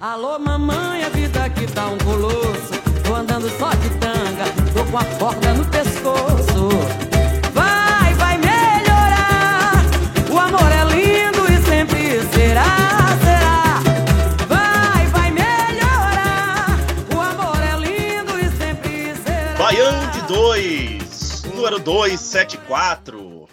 Alô, mamãe, a vida aqui tá um colosso. Tô andando só de tanga, tô com a corda no pescoço. Vai, vai melhorar. O amor é lindo e sempre será, será. Vai, vai melhorar. O amor é lindo e sempre será. Baião de 2, número 274.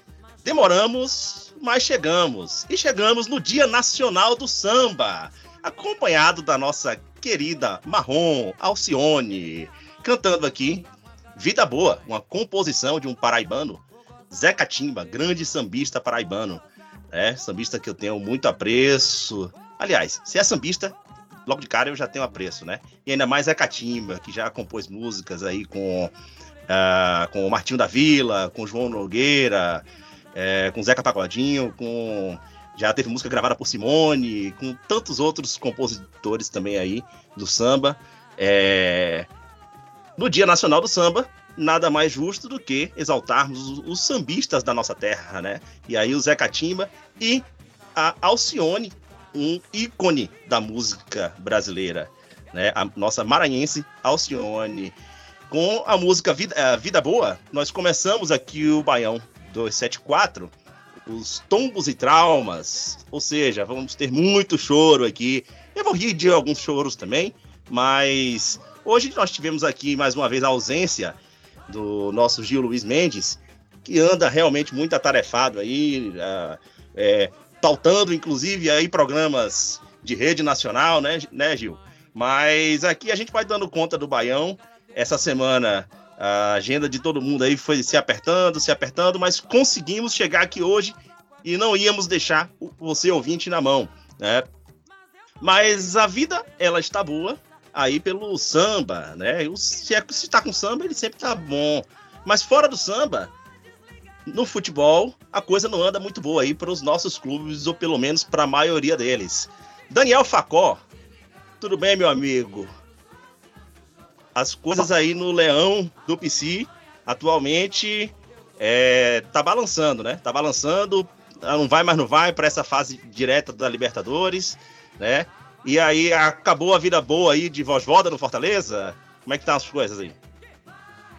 Demoramos, mas chegamos. E chegamos no Dia Nacional do Samba, acompanhado da nossa querida Marrom Alcione, cantando aqui Vida Boa, uma composição de um paraibano, Zé Catimba, grande sambista paraibano. É, sambista que eu tenho muito apreço. Aliás, se é sambista, logo de cara eu já tenho apreço, né? E ainda mais Zé Catimba, que já compôs músicas aí com, ah, com o Martinho da Vila, com o João Nogueira, é, com Zeca Pagodinho, com. Já teve música gravada por Simone, com tantos outros compositores também aí do samba. É, No Dia Nacional do Samba, nada mais justo do que exaltarmos os, sambistas da nossa terra, né? E aí o Zé Catimba e a Alcione, um ícone da música brasileira, né? A nossa maranhense Alcione. Com a música Vida, eh, Vida Boa, nós começamos aqui o Baião 274, os tombos e traumas, ou seja, vamos ter muito choro aqui. Eu vou rir de alguns choros também, mas hoje nós tivemos aqui mais uma vez a ausência do nosso Gil Luiz Mendes, que anda realmente muito atarefado aí, ah, é, pautando inclusive aí programas de rede nacional, né, né, Gil? Mas aqui a gente vai dando conta do Baião. Essa semana a agenda de todo mundo aí foi se apertando, se apertando, mas conseguimos chegar aqui hoje e não íamos deixar você ouvinte na mão, né? Mas a vida, ela está boa aí pelo samba, né? Se, é, tá com samba, ele sempre tá bom. Mas fora do samba, no futebol, a coisa não anda muito boa aí para os nossos clubes, ou pelo menos para a maioria deles. Daniel Facó, tudo bem, meu amigo? As coisas aí no Leão do PC, atualmente, é, tá balançando, né? Tá balançando, não vai, mas não vai para essa fase direta da Libertadores, né? E aí, acabou a vida boa aí de voz-voda no Fortaleza? Como é que tá as coisas aí?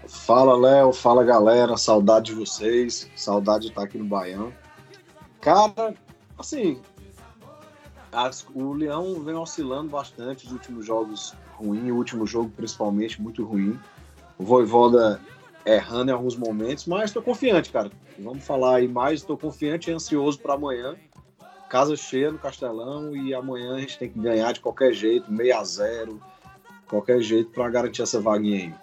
Fala, Léo. Fala, galera. Saudade de vocês. Saudade de estar aqui no Baião. Cara, assim, as- o Leão vem oscilando bastante nos últimos jogos ruim, o último jogo principalmente muito ruim. O Voivoda errando em alguns momentos, mas estou confiante, cara. Vamos falar aí mais. Estou confiante e ansioso para amanhã. Casa cheia no Castelão e amanhã a gente tem que ganhar de qualquer jeito, 6 a 0 qualquer jeito para garantir essa vaguinha aí.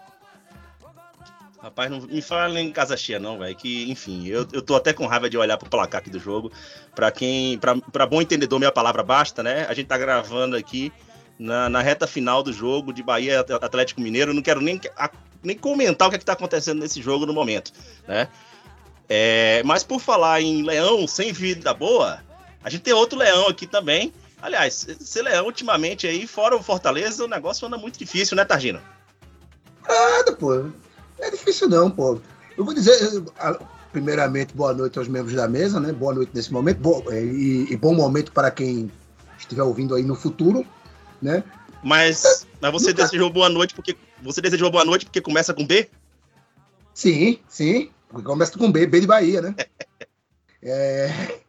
Rapaz, não me fala em casa cheia, não, velho. Que, enfim, eu, eu tô até com raiva de olhar pro placar aqui do jogo. Pra quem. Pra, pra bom entendedor, minha palavra basta, né? A gente tá gravando aqui na, na reta final do jogo de Bahia Atlético Mineiro. Não quero nem, a- nem comentar o que, é que tá acontecendo nesse jogo no momento, né? É, mas por falar em leão sem vida boa, a gente tem outro leão aqui também. Aliás, esse leão ultimamente aí, fora o Fortaleza, o negócio anda muito difícil, né, Targino? Nada, pô. Não é difícil não, pô. Eu vou dizer, primeiramente, boa noite aos membros da mesa, né? Boa noite nesse momento. Bo- eh, e, e bom momento para quem estiver ouvindo aí no futuro, né? Mas, mas você Nunca- desejou boa noite porque você desejou boa noite porque começa com B? Sim, sim. Porque Começa com B, B de Bahia, né? É,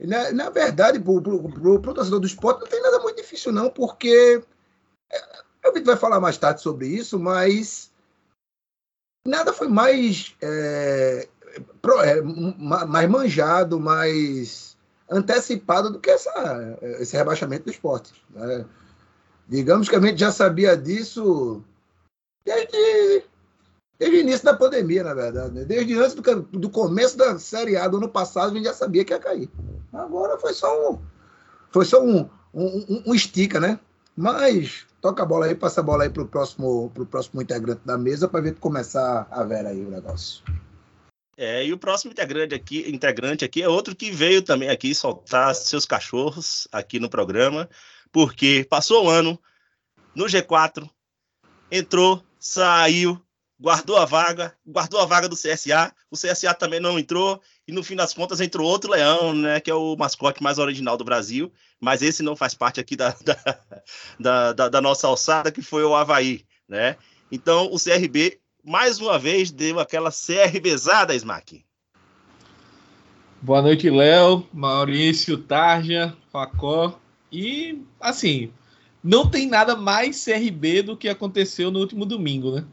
na, na verdade, pro, pro, pro, pro torcedor do esporte não tem nada muito difícil, não, porque é, a gente vai falar mais tarde sobre isso, mas nada foi mais, é, pro- é, ma- mais manjado, mais antecipado do que essa, esse rebaixamento do esporte. né? Digamos que a gente já sabia disso desde Desde o início da pandemia, na verdade. Né? Desde antes do, do, começo da Série A do ano passado, a gente já sabia que ia cair. Agora foi só um. Foi só um, um, um estica, né? Mas toca a bola aí, passa a bola aí pro próximo, pro próximo integrante da mesa para ver começar a ver aí o negócio. É, e o próximo integrante aqui, integrante aqui é outro que veio também aqui soltar seus cachorros aqui no programa, porque passou o ano no G4, entrou, saiu, guardou a vaga, guardou a vaga do CSA. O CSA também não entrou e no fim das contas entrou outro leão, né, que é o mascote mais original do Brasil, mas esse não faz parte aqui da, da, da, da nossa alçada, que foi o Havaí, né? Então o CRB mais uma vez deu aquela CRBzada, Smack. Boa noite, Léo, Maurício, Tarja, Facó. E, assim, não tem nada mais CRB do que aconteceu no último domingo, né?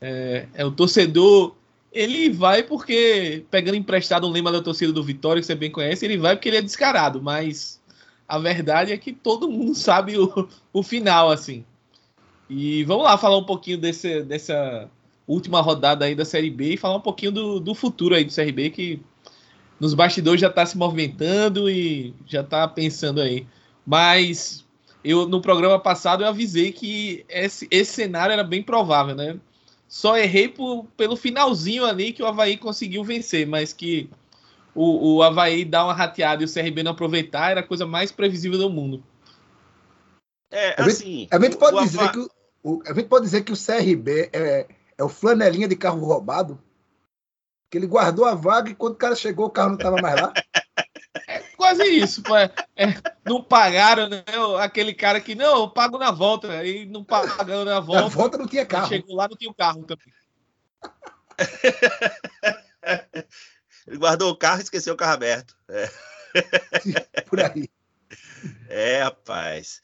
É, é o torcedor. Ele vai porque, pegando emprestado um lema da torcida do Vitória, que você bem conhece, ele vai porque ele é descarado, mas a verdade é que todo mundo sabe o, o final, assim. E vamos lá falar um pouquinho desse, dessa última rodada aí da Série B e falar um pouquinho do, do futuro aí do CRB, que nos bastidores já está se movimentando e já está pensando aí. Mas eu no programa passado eu avisei que esse, esse cenário era bem provável, né? Só errei por, pelo finalzinho ali que o Havaí conseguiu vencer, mas que o, o Havaí dar uma rateada e o CRB não aproveitar era a coisa mais previsível do mundo. É, assim. A gente, pode dizer que o, a gente pode dizer que o CRB é, é o flanelinha de carro roubado. Que ele guardou a vaga e quando o cara chegou, o carro não estava mais lá. É quase isso. É, é, não pagaram, né? Aquele cara que, não, eu pago na volta. Aí não pagando na volta. Na volta não tinha carro. Chegou lá, não tinha o carro também. ele guardou o carro e esqueceu o carro aberto. É. Por aí. É, rapaz.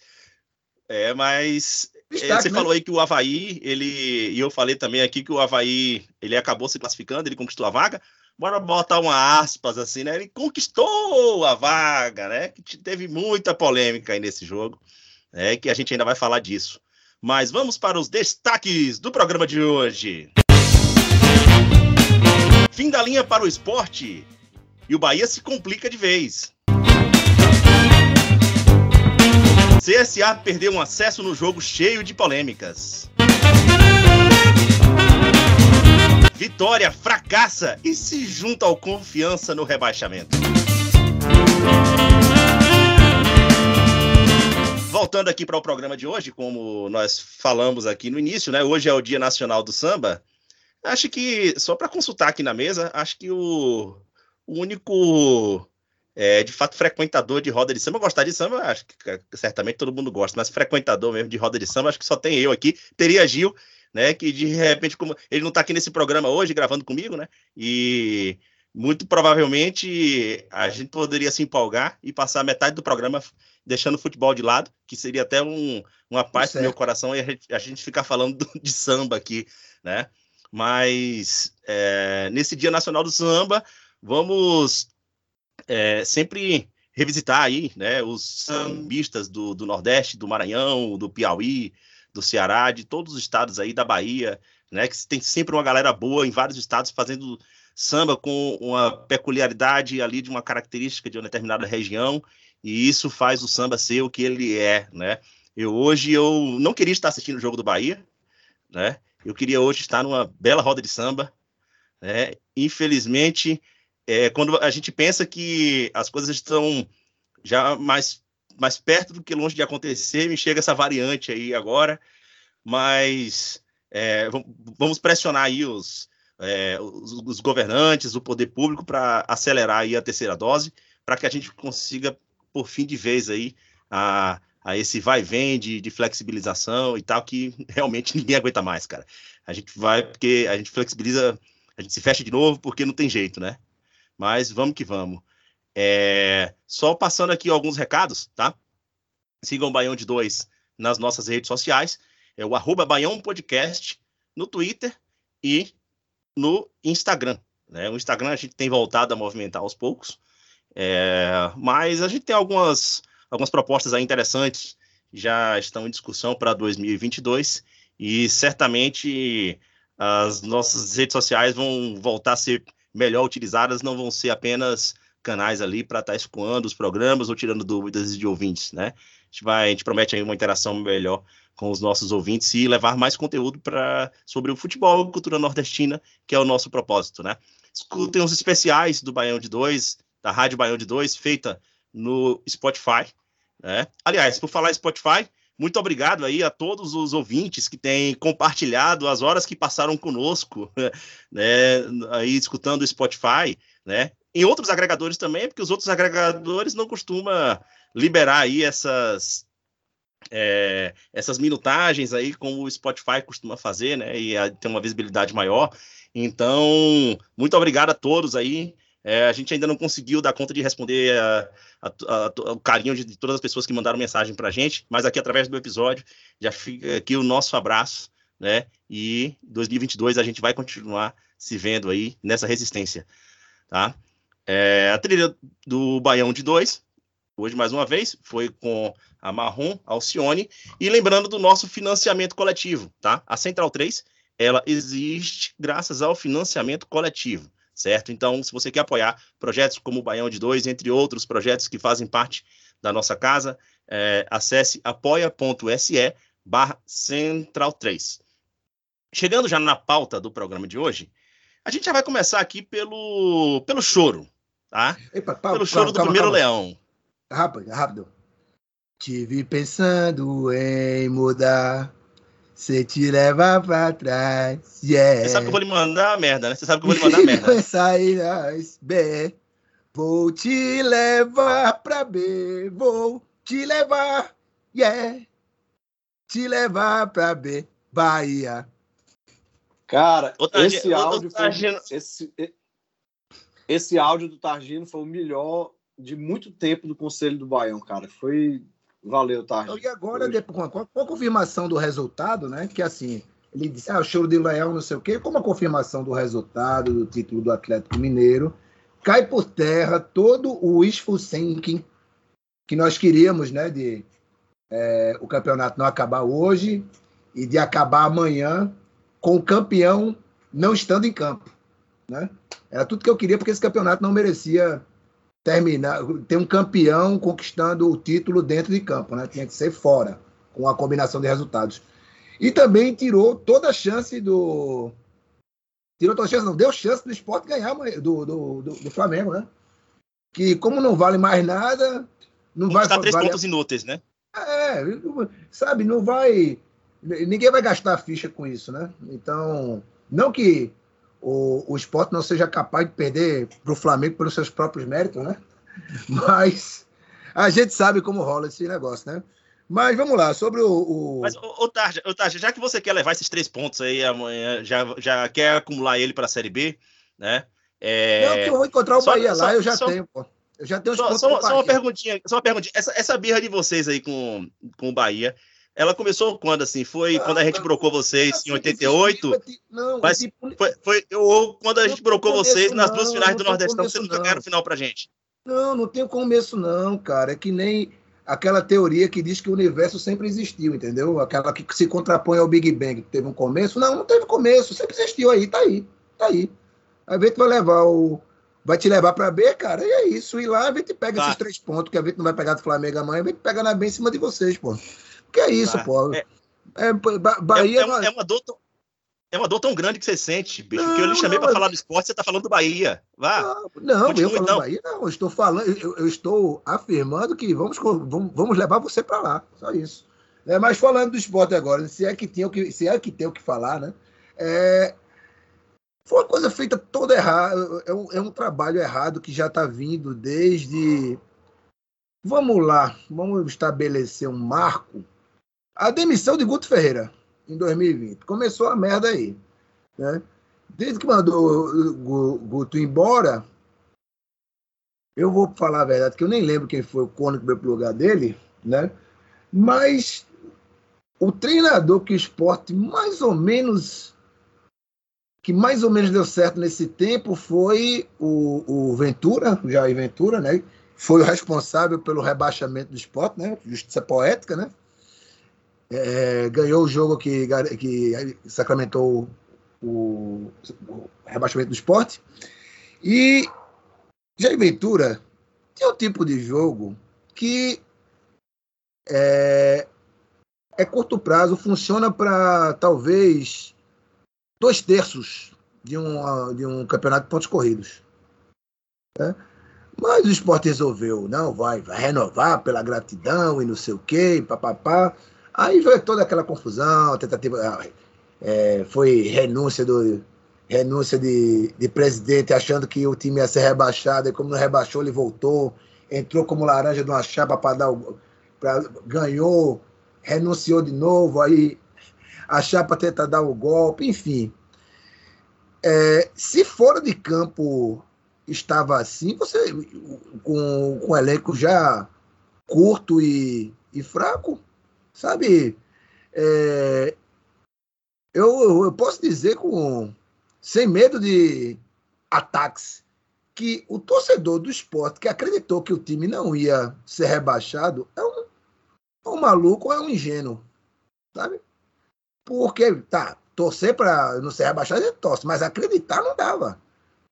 É, mas Destaque, você né? falou aí que o Havaí, ele. E eu falei também aqui que o Havaí ele acabou se classificando, ele conquistou a vaga. Bora botar uma aspas assim, né? Ele conquistou a vaga, né? Que teve muita polêmica aí nesse jogo, né? Que a gente ainda vai falar disso. Mas vamos para os destaques do programa de hoje. Fim da linha para o esporte. E o Bahia se complica de vez. CSA perdeu um acesso no jogo cheio de polêmicas. Vitória fracassa e se junta ao confiança no rebaixamento. Voltando aqui para o programa de hoje, como nós falamos aqui no início, né? Hoje é o Dia Nacional do Samba. Acho que, só para consultar aqui na mesa, acho que o, o único é, de fato, frequentador de roda de samba. Gostar de samba, acho que certamente todo mundo gosta, mas frequentador mesmo de roda de samba, acho que só tem eu aqui. Teria Gil, né? Que de repente, como ele não está aqui nesse programa hoje, gravando comigo, né? E muito provavelmente a gente poderia se empolgar e passar metade do programa deixando o futebol de lado, que seria até um, uma parte do meu coração e a gente, a gente ficar falando de samba aqui, né? Mas é, nesse Dia Nacional do Samba, vamos é, sempre revisitar aí, né, os sambistas do, do Nordeste, do Maranhão, do Piauí, do Ceará, de todos os estados aí da Bahia, né, que tem sempre uma galera boa em vários estados fazendo samba com uma peculiaridade ali de uma característica de uma determinada região, e isso faz o samba ser o que ele é, né? Eu hoje eu não queria estar assistindo o jogo do Bahia, né? Eu queria hoje estar numa bela roda de samba, né? Infelizmente, é, quando a gente pensa que as coisas estão já mais, mais perto do que longe de acontecer, me chega essa variante aí agora, mas é, vamos pressionar aí os, é, os, os, governantes, o poder público para acelerar aí a terceira dose, para que a gente consiga, por fim de vez aí, a, a esse vai vem de, de, flexibilização e tal, que realmente ninguém aguenta mais, cara. A gente vai porque a gente flexibiliza, a gente se fecha de novo porque não tem jeito, né? Mas vamos que vamos. É, só passando aqui alguns recados, tá? Sigam o Baião de Dois nas nossas redes sociais. É o arroba Baião Podcast no Twitter e no Instagram. Né? O Instagram a gente tem voltado a movimentar aos poucos. É, mas a gente tem algumas, algumas propostas aí interessantes já estão em discussão para 2022 e certamente as nossas redes sociais vão voltar a ser melhor utilizadas, não vão ser apenas canais ali para estar tá escoando os programas ou tirando dúvidas de ouvintes, né? A gente, vai, a gente promete aí uma interação melhor com os nossos ouvintes e levar mais conteúdo para sobre o futebol e cultura nordestina, que é o nosso propósito, né? Escutem os especiais do Baião de Dois, da Rádio Baião de Dois, feita no Spotify, né? Aliás, por falar Spotify, muito obrigado aí a todos os ouvintes que têm compartilhado as horas que passaram conosco, né, aí escutando o Spotify, né? Em outros agregadores também, porque os outros agregadores não costumam liberar aí essas é, essas minutagens aí, como o Spotify costuma fazer, né? E tem uma visibilidade maior. Então, muito obrigado a todos aí. É, a gente ainda não conseguiu dar conta de responder a, a, a, o carinho de, de, todas as pessoas que mandaram mensagem para a gente, mas aqui através do episódio já fica aqui o nosso abraço, né? E 2022 a gente vai continuar se vendo aí nessa resistência, tá? É, a trilha do Baião de Dois, hoje mais uma vez, foi com a Marrom Alcione, e lembrando do nosso financiamento coletivo, tá? A Central 3, ela existe graças ao financiamento coletivo certo? Então, se você quer apoiar projetos como o Baião de Dois, entre outros projetos que fazem parte da nossa casa, é, acesse apoia.se barra Central 3. Chegando já na pauta do programa de hoje, a gente já vai começar aqui pelo, pelo choro, tá? Epa, pelo choro do calma, primeiro calma. leão. Rápido, rápido. Tive pensando em mudar você te leva pra trás. Yeah. Você sabe que eu vou lhe mandar a merda, né? Você sabe que eu vou lhe mandar a merda. B. Vou te levar pra B. Vou te levar. Yeah. Te levar pra B. Bahia. Cara, esse áudio foi, esse, esse áudio do Targino foi o melhor de muito tempo do Conselho do Baião, cara. Foi Valeu, tá. E agora, depois, com, a, com a confirmação do resultado, né? Que assim, ele disse, ah, o show de Leão, não sei o quê, como a confirmação do resultado, do título do Atlético Mineiro, cai por terra todo o thinking que nós queríamos, né? De é, o campeonato não acabar hoje e de acabar amanhã com o campeão não estando em campo, né? Era tudo que eu queria, porque esse campeonato não merecia terminar, ter um campeão conquistando o título dentro de campo, né? Tinha que ser fora, com a combinação de resultados. E também tirou toda a chance do. Tirou toda a chance, não, deu chance do esporte ganhar do, do, do, do Flamengo, né? Que como não vale mais nada, não vai. Dar três vale... pontos inúteis, né? É, sabe, não vai. Ninguém vai gastar ficha com isso, né? Então, não que o, o esporte não seja capaz de perder para o Flamengo pelos seus próprios méritos, né? Mas a gente sabe como rola esse negócio, né? Mas vamos lá, sobre o. o... Mas, ô, Tarja, ô, Tarja, já que você quer levar esses três pontos aí amanhã, já, já quer acumular ele para a Série B, né? É... Não, que eu vou encontrar o só, Bahia só, lá, eu já só, tenho, pô. Eu já tenho os só, pontos. Só, só uma perguntinha, só uma perguntinha. Essa, essa birra de vocês aí com, com o Bahia, ela começou quando, assim? Foi quando a gente brocou vocês em 88? Não, mas foi, foi ou quando a gente brocou vocês nas duas finais do Nordestão, você nunca ganharam final pra gente? Não, não tem começo não, cara. É que nem aquela teoria que diz que o universo sempre existiu, entendeu? Aquela que se contrapõe ao Big Bang, que teve um começo. Não, não teve começo, sempre existiu aí, tá aí, tá aí. A gente vai levar o. Vai te levar para B, cara, e é isso. E lá a gente pega tá. esses três pontos que a gente não vai pegar do Flamengo amanhã, a gente pega na B em cima de vocês, pô. Que é isso, ah, pô. É, é, Bahia. É, é, é, uma dor tão, é uma dor tão grande que você sente, bicho. Não, que eu lhe chamei para falar do esporte, você tá falando do Bahia. Vá. Não, Continua, eu falando então. Bahia, não. Eu estou falando, eu, eu, estou afirmando que vamos, vamos, vamos levar você para lá. Só isso. É, mas falando do esporte agora, se é que tem o que, se é que tem o que falar, né? É, foi uma coisa feita toda errada. É um, é um trabalho errado que já está vindo desde. Vamos lá, vamos estabelecer um marco a demissão de Guto Ferreira em 2020. Começou a merda aí. Né? Desde que mandou o Guto embora, eu vou falar a verdade, que eu nem lembro quem foi o veio pro lugar dele, né? Mas o treinador que o esporte mais ou menos que mais ou menos deu certo nesse tempo foi o, o Ventura, o Jair Ventura, né? Foi o responsável pelo rebaixamento do esporte, né? Justiça poética, né? É, ganhou o jogo que, que sacramentou o, o rebaixamento do esporte. E Jair Ventura tem um tipo de jogo que é, é curto prazo, funciona para talvez dois terços de um, de um campeonato de pontos corridos. Né? Mas o esporte resolveu, não, vai, vai renovar pela gratidão e não sei o quê, papapá. Aí veio toda aquela confusão, tentativa. Ah, é, foi renúncia do renúncia de, de presidente, achando que o time ia ser rebaixado, e como não rebaixou, ele voltou, entrou como laranja de uma chapa para dar o. Pra, ganhou, renunciou de novo, aí a chapa tenta dar o golpe, enfim. É, se fora de campo estava assim, você com, com um elenco já curto e, e fraco, sabe? É, eu, eu posso dizer com sem medo de ataques que o torcedor do esporte que acreditou que o time não ia ser rebaixado é um, é um maluco é um ingênuo, sabe? Porque, tá, torcer para não ser rebaixado, ele torce, mas acreditar não dava.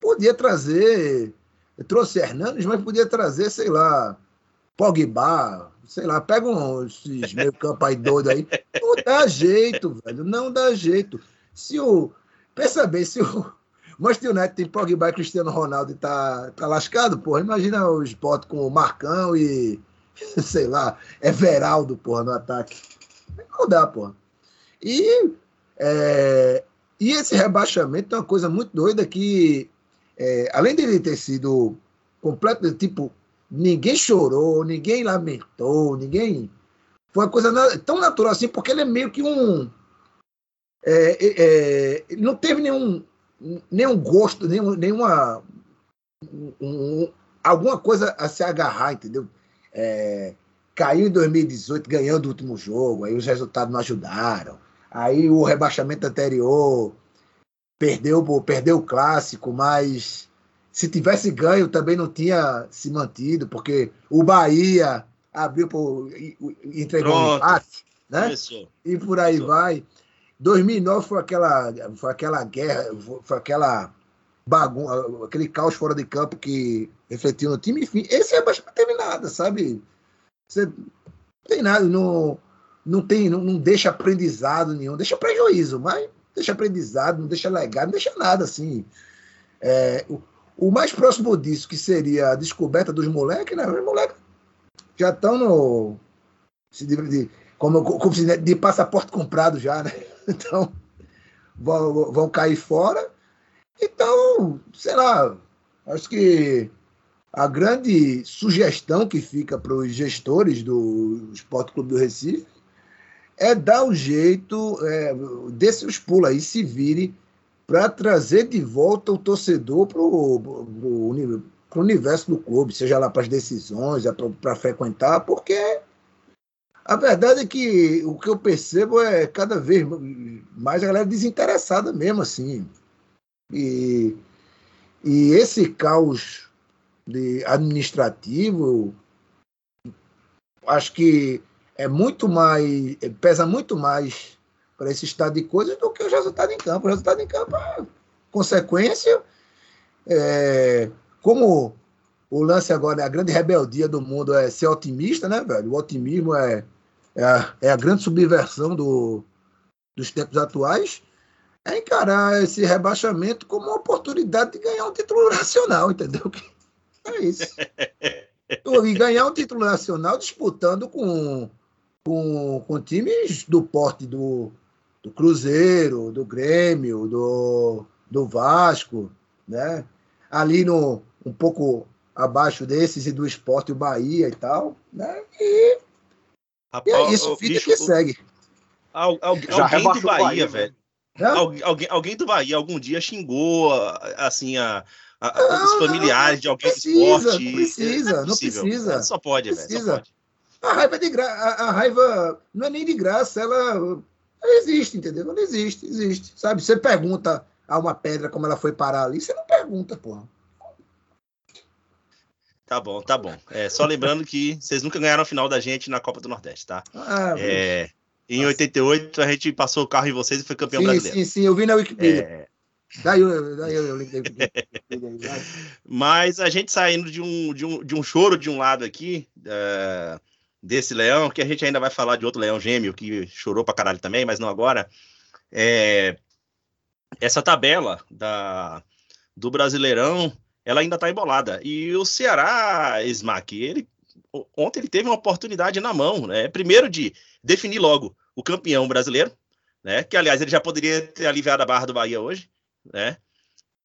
Podia trazer. Trouxe Hernandes, mas podia trazer, sei lá, Pogba, sei lá, pega uns meio campo aí doido aí. Não dá jeito, velho. Não dá jeito. Se o. Pensa bem, se o Manchester United tem Pogba e Cristiano Ronaldo e tá, tá lascado, porra. Imagina o Sport com o Marcão e. Sei lá, Everaldo, porra, no ataque. Não dá, porra. E. É, e esse rebaixamento é uma coisa muito doida que é, além dele ter sido completo, tipo, ninguém chorou, ninguém lamentou, ninguém. Foi uma coisa tão natural assim, porque ele é meio que um. É, é, é ele não teve nenhum, nenhum gosto, nenhum, nenhuma. Um, alguma coisa a se agarrar, entendeu? É, caiu em 2018 ganhando o último jogo, aí os resultados não ajudaram. Aí o rebaixamento anterior perdeu, perdeu o clássico, mas se tivesse ganho também não tinha se mantido, porque o Bahia abriu por, entregou Pronto. um empate, né? Começou. E por aí Começou. vai. 2009 foi aquela, foi aquela guerra, foi aquela bagunça, aquele caos fora de campo que refletiu no time. Enfim, esse é bastante teve nada, sabe? Você não tem nada, não, não tem, não, não deixa aprendizado nenhum, deixa prejuízo, mas deixa aprendizado, não deixa legado, não deixa nada assim. É, o, o, mais próximo disso, que seria a descoberta dos moleques, né? Os moleques já estão no. De, como, como se, de passaporte comprado já, né? Então, vão, vão cair fora. Então, sei lá, acho que a grande sugestão que fica para os gestores do Esporte Clube do Recife é dar o jeito, é, desse os pulos aí, se vire para trazer de volta o torcedor para o universo do clube, seja lá para as decisões, para frequentar, porque a verdade é que o que eu percebo é cada vez mais a galera desinteressada mesmo, assim. E, e esse caos de administrativo, acho que é muito mais, pesa muito mais para esse estado de coisas do que o resultado em campo. O resultado em campo é consequência. É, como o lance agora, a grande rebeldia do mundo é ser otimista, né, velho? O otimismo é, é, a, é a grande subversão do, dos tempos atuais. É encarar esse rebaixamento como uma oportunidade de ganhar um título nacional, entendeu? É isso. E ganhar um título nacional disputando com com, com times do porte do, do Cruzeiro, do Grêmio, do, do Vasco, né? Ali no um pouco abaixo desses e do esporte o Bahia e tal, né? E, Rapaz, e é isso, vida bicho, que segue. Al, al, alguém do Bahia, Bahia velho. alguém, alguém do Bahia algum dia xingou assim a, a não, os familiares não, de alguém precisa, do esporte. Precisa, é não precisa. Só pode, precisa. velho. Só pode. A raiva é de gra... a, a, raiva não é nem de graça, ela, ela existe, entendeu? Ela existe, existe. Sabe? Você pergunta a uma pedra como ela foi parar ali, você não pergunta, porra. Tá bom, tá bom. É, só lembrando que vocês nunca ganharam a final da gente na Copa do Nordeste, tá? Ah, é, Em 88 a gente passou o carro em vocês e foi campeão sim, brasileiro. sim, sim, eu vi na Wikipedia. É, Daí eu, daí eu, eu link mas a gente saindo de um, de um, de um choro de um lado aqui, é, desse leão, que a gente ainda vai falar de outro leão gêmeo que chorou pra caralho também, mas não agora. É, essa tabela da, do Brasileirão, ela ainda tá embolada. E o Ceará, Smack, ele ontem ele teve uma oportunidade na mão, né? Primeiro de definir logo o campeão brasileiro, né? Que aliás ele já poderia ter aliviado a barra do Bahia hoje, né?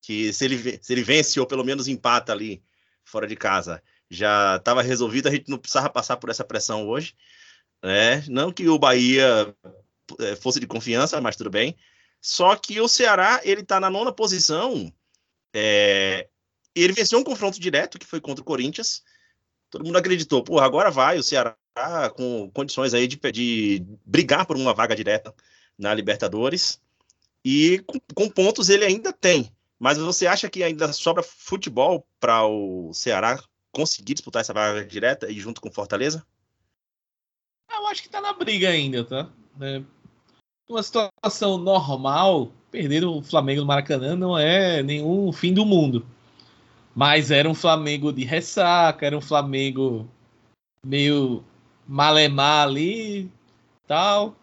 Que se ele, se ele vence ou pelo menos empata ali fora de casa, já estava resolvido, a gente não precisava passar por essa pressão hoje, né? Não que o Bahia eh, fosse de confiança, mas tudo bem. Só que o Ceará ele está na nona posição. É, ele venceu um confronto direto que foi contra o Corinthians. Todo mundo acreditou, pô, agora vai o Ceará com condições aí de, de brigar por uma vaga direta na Libertadores. E com, com pontos ele ainda tem. Mas você acha que ainda sobra futebol para o Ceará conseguir disputar essa vaga direta e junto com Fortaleza? Eu acho que tá na briga ainda, tá? É, Uma situação normal, perder o Flamengo no Maracanã não é nenhum fim do mundo. Mas era um Flamengo de ressaca, era um Flamengo meio malemar ali, tal.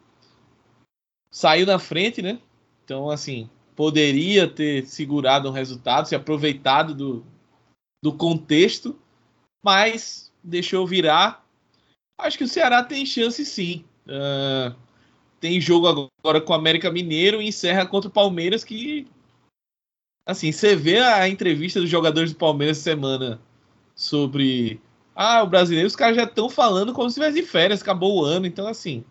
Saiu na frente, né? Então, assim, poderia ter segurado um resultado, se aproveitado do, do contexto, mas deixou virar. Acho que o Ceará tem chance sim. Uh, tem jogo agora com o América Mineiro e encerra contra o Palmeiras, que. Assim, você vê a entrevista dos jogadores do Palmeiras semana sobre. Ah, o brasileiro, os caras já estão falando como se tivesse férias, acabou o ano. Então, assim,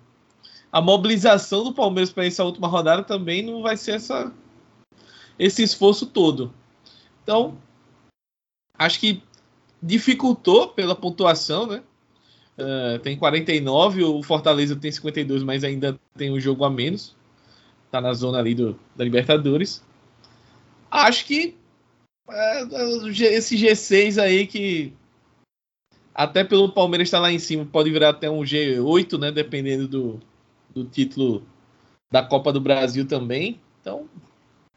a mobilização do Palmeiras para essa última rodada também não vai ser essa, esse esforço todo. Então, acho que dificultou pela pontuação, né? Uh, tem 49, o Fortaleza tem 52, mas ainda tem um jogo a menos. Tá na zona ali do, da Libertadores. Acho que uh, esse G6 aí que até pelo Palmeiras estar lá em cima pode virar até um G8, né? Dependendo do, do título da Copa do Brasil também. Então,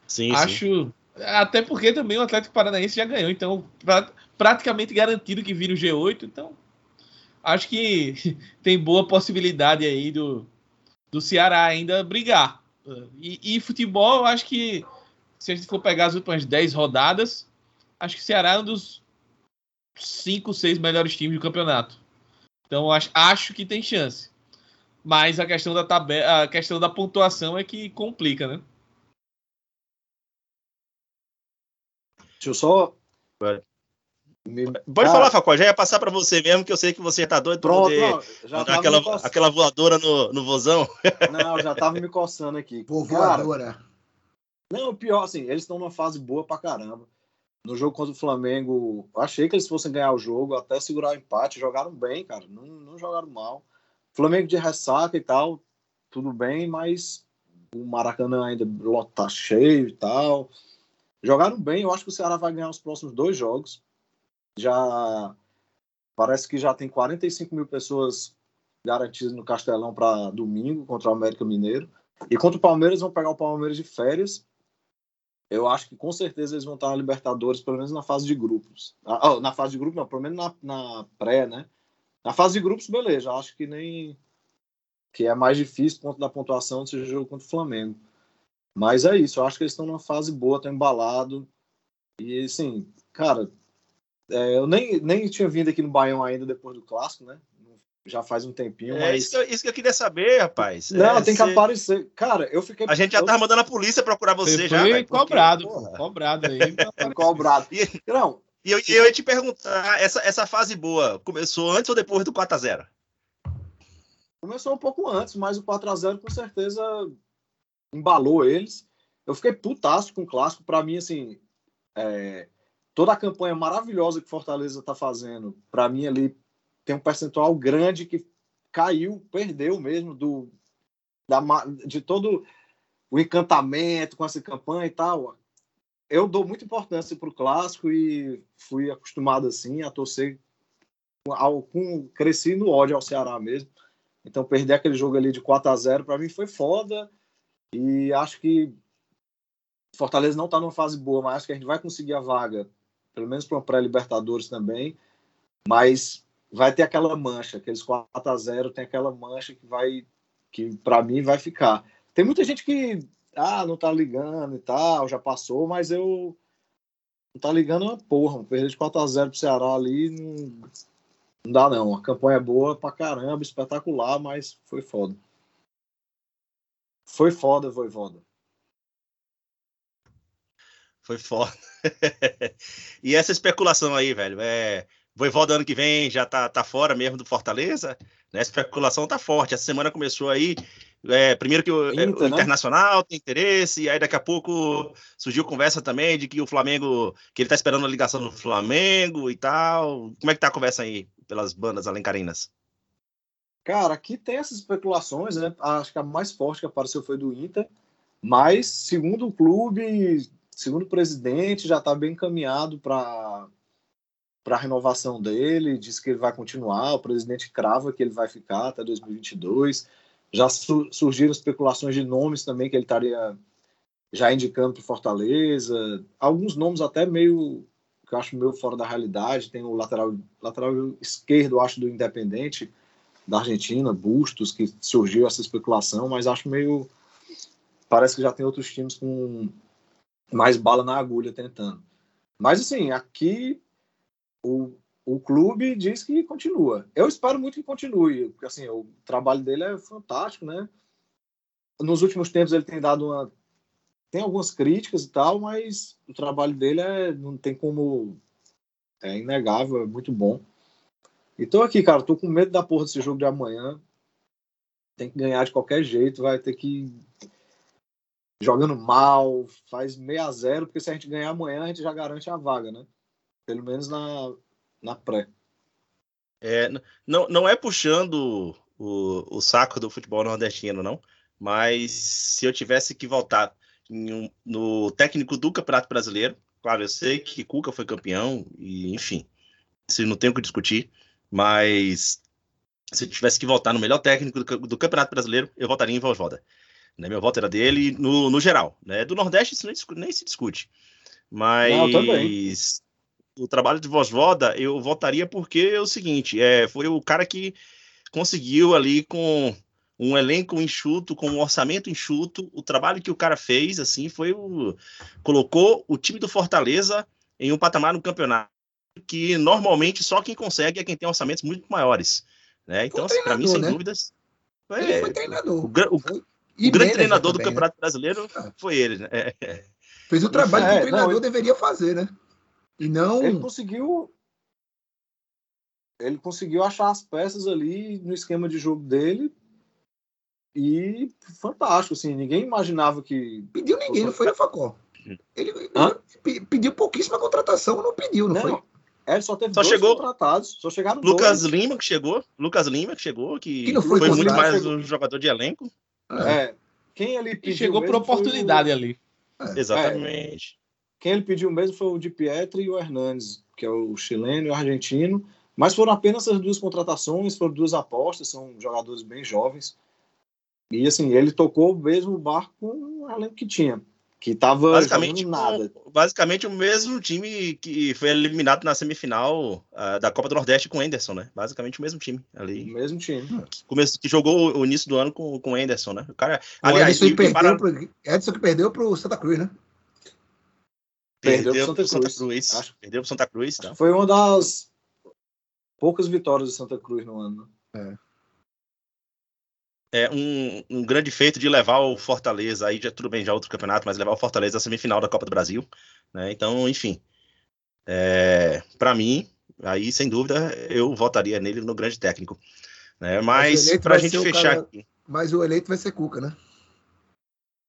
Sim, acho. sim. Até porque também o Atlético Paranaense já ganhou, então pra, praticamente garantido que vira o G8. Então, acho que tem boa possibilidade aí do, do Ceará ainda brigar. E, e, futebol, eu acho que se a gente for pegar as últimas 10 rodadas, acho que o Ceará é um dos 5, 6 melhores times do campeonato. Então, acho, acho que tem chance. Mas a questão da tabela, a questão da pontuação é que complica, né? Deixa eu só. Me- Pode Ah, falar, Facó, já ia passar para você mesmo, que eu sei que você tá doido Pronto, poder não, já dar tava aquela, aquela voadora no, no vozão. Não, já tava me coçando aqui. Cara, Vovoadora. não, pior, assim, eles estão numa fase boa pra caramba. No jogo contra o Flamengo, achei que eles fossem ganhar o jogo, até segurar o empate, jogaram bem, cara, não, não jogaram mal. Flamengo de ressaca e tal, tudo bem, mas o Maracanã ainda lot- tá cheio e tal. Jogaram bem, eu acho que o Ceará vai ganhar os próximos dois jogos. Já parece que já tem 45 mil pessoas garantidas no Castelão para domingo contra o América Mineiro. E contra o Palmeiras, vão pegar o Palmeiras de férias. Eu acho que com certeza eles vão estar na Libertadores, pelo menos na fase de grupos. Ah, na fase de grupos, não, pelo menos na, na pré, né? Na fase de grupos, beleza. Acho que nem. que é mais difícil por conta da pontuação desse jogo contra o Flamengo. Mas é isso, eu acho que eles estão numa fase boa, estão embalado. E assim, cara, é, eu nem, nem tinha vindo aqui no Baião ainda depois do clássico, né? Já faz um tempinho, É mas. isso que, eu, isso que eu queria saber, rapaz. Não, É, tem que cê- aparecer. Cara, eu fiquei. A gente já eu, tava mandando a polícia procurar você, Você já. foi porque, cobrado, porra. pô, cobrado aí. fui cobrado. E, Não, e eu, e eu ia te perguntar, essa, essa fase boa começou antes ou depois do 4x0? começou um pouco antes, mas o 4x0 com certeza embalou eles. Eu fiquei putaço com o clássico. Pra mim, assim, é, toda a campanha maravilhosa que Fortaleza tá fazendo, pra mim ali tem um percentual grande que caiu, perdeu mesmo do da, de todo o encantamento com essa campanha e tal. Eu dou muita importância pro clássico e fui acostumado assim a torcer ao, com, cresci no ódio ao Ceará mesmo. Então perder aquele jogo ali de 4 a 0 para mim foi foda. E acho que Fortaleza não está numa fase boa, mas acho que a gente vai conseguir a vaga, pelo menos para uma pré-Libertadores também. Mas vai ter aquela mancha, aqueles 4 a 0 tem aquela mancha que vai, que para mim vai ficar. Tem muita gente que ah, não tá ligando e tal, já passou, mas eu não tá ligando uma porra. Perder de 4 a 0 pro Ceará ali não, não dá não. A campanha é boa pra caramba, espetacular, mas foi foda. Foi foda, Voivoda. Foi foda. e essa especulação aí, velho, é. Voivoda ano que vem já tá, tá fora mesmo do Fortaleza, né? A especulação tá forte. Essa semana começou aí. É, primeiro que o, Inter, o né? Internacional tem interesse, e aí daqui a pouco surgiu conversa também de que o Flamengo, que ele tá esperando a ligação do Flamengo e tal. Como é que tá a conversa aí pelas bandas alencarinas? Cara, aqui tem essas especulações, né? Acho que a mais forte que apareceu foi do Inter, mas segundo o clube, segundo o presidente, já está bem encaminhado para a renovação dele, diz que ele vai continuar, o presidente crava que ele vai ficar até 2022. Já su surgiram especulações de nomes também que ele estaria já indicando para Fortaleza, alguns nomes até meio que eu acho meio fora da realidade, tem o lateral lateral esquerdo, acho do Independente da Argentina, Bustos, que surgiu essa especulação, mas acho meio parece que já tem outros times com mais bala na agulha tentando. Mas assim, aqui o, o clube diz que continua. Eu espero muito que continue, porque assim, o trabalho dele é fantástico, né? Nos últimos tempos ele tem dado uma tem algumas críticas e tal, mas o trabalho dele é não tem como é inegável, é muito bom. E tô aqui, cara, tô com medo da porra desse jogo de amanhã. Tem que ganhar de qualquer jeito, vai ter que jogando mal, faz 6 a 0 porque se a gente ganhar amanhã, a gente já garante a vaga, né? Pelo menos na, na pré. É, não, não é puxando o, o saco do futebol nordestino, não. Mas se eu tivesse que voltar um, no técnico do Campeonato Brasileiro, claro, eu sei que Cuca foi campeão, e enfim, isso não tem o que discutir, mas se eu tivesse que voltar no melhor técnico do, do Campeonato Brasileiro, eu votaria em Voivoda. Né? Meu voto era dele no, no geral. Né? Do Nordeste isso nem, nem se discute. Mas não, o trabalho de Vosvoda eu votaria porque é o seguinte: é, foi o cara que conseguiu ali com um elenco enxuto, com um orçamento enxuto, o trabalho que o cara fez, assim, foi o. colocou o time do Fortaleza em um patamar no campeonato que normalmente só quem consegue é quem tem orçamentos muito maiores. Né? Então, assim, para mim, sem né? dúvidas. Foi, ele foi treinador. O, o, foi o grande treinador também, do né? Campeonato né? Brasileiro ah. foi ele, né? É. Fez o trabalho é, que o treinador não, deveria fazer, né? E não. Ele conseguiu. Ele conseguiu achar as peças ali no esquema de jogo dele. E fantástico, assim. Ninguém imaginava que. Pediu ninguém, não foi o Facó. Ele, ele pediu pouquíssima contratação, não pediu, não, não foi? É, só teve só dois chegou, contratados, só chegaram Lucas dois. Lima que chegou, Lucas Lima que chegou, que, que não foi, foi muito mais um jogador de elenco. É. é. Quem ele pediu chegou por oportunidade o... ali. É. Exatamente. É. Quem ele pediu mesmo foi o Di Pietri e o Hernandes, que é o chileno e o argentino. Mas foram apenas essas duas contratações, foram duas apostas, são jogadores bem jovens. E assim, ele tocou mesmo o barco com o elenco que tinha que tava basicamente nada. basicamente o mesmo time que foi eliminado na semifinal uh, da Copa do Nordeste com o Anderson, né? Basicamente o mesmo time ali. O mesmo time. Começo, que jogou o início do ano com, com o Anderson, né? O cara, o aliás, Edson, perdeu para... pro, Edson que perdeu pro Santa Cruz, né? Perdeu, perdeu pro Santa, Santa Cruz. Acho. Perdeu pro Santa Cruz, tá? Foi uma das poucas vitórias do Santa Cruz no ano. É é, um, um, grande feito de levar o Fortaleza, aí já tudo bem, já outro campeonato, mas levar o Fortaleza à semifinal da Copa do Brasil. Né? Então, enfim, é, para mim, aí sem dúvida, eu votaria nele no grande técnico. Né? Mas, mas para a gente fechar cara... aqui. Mas o eleito vai ser Cuca, né?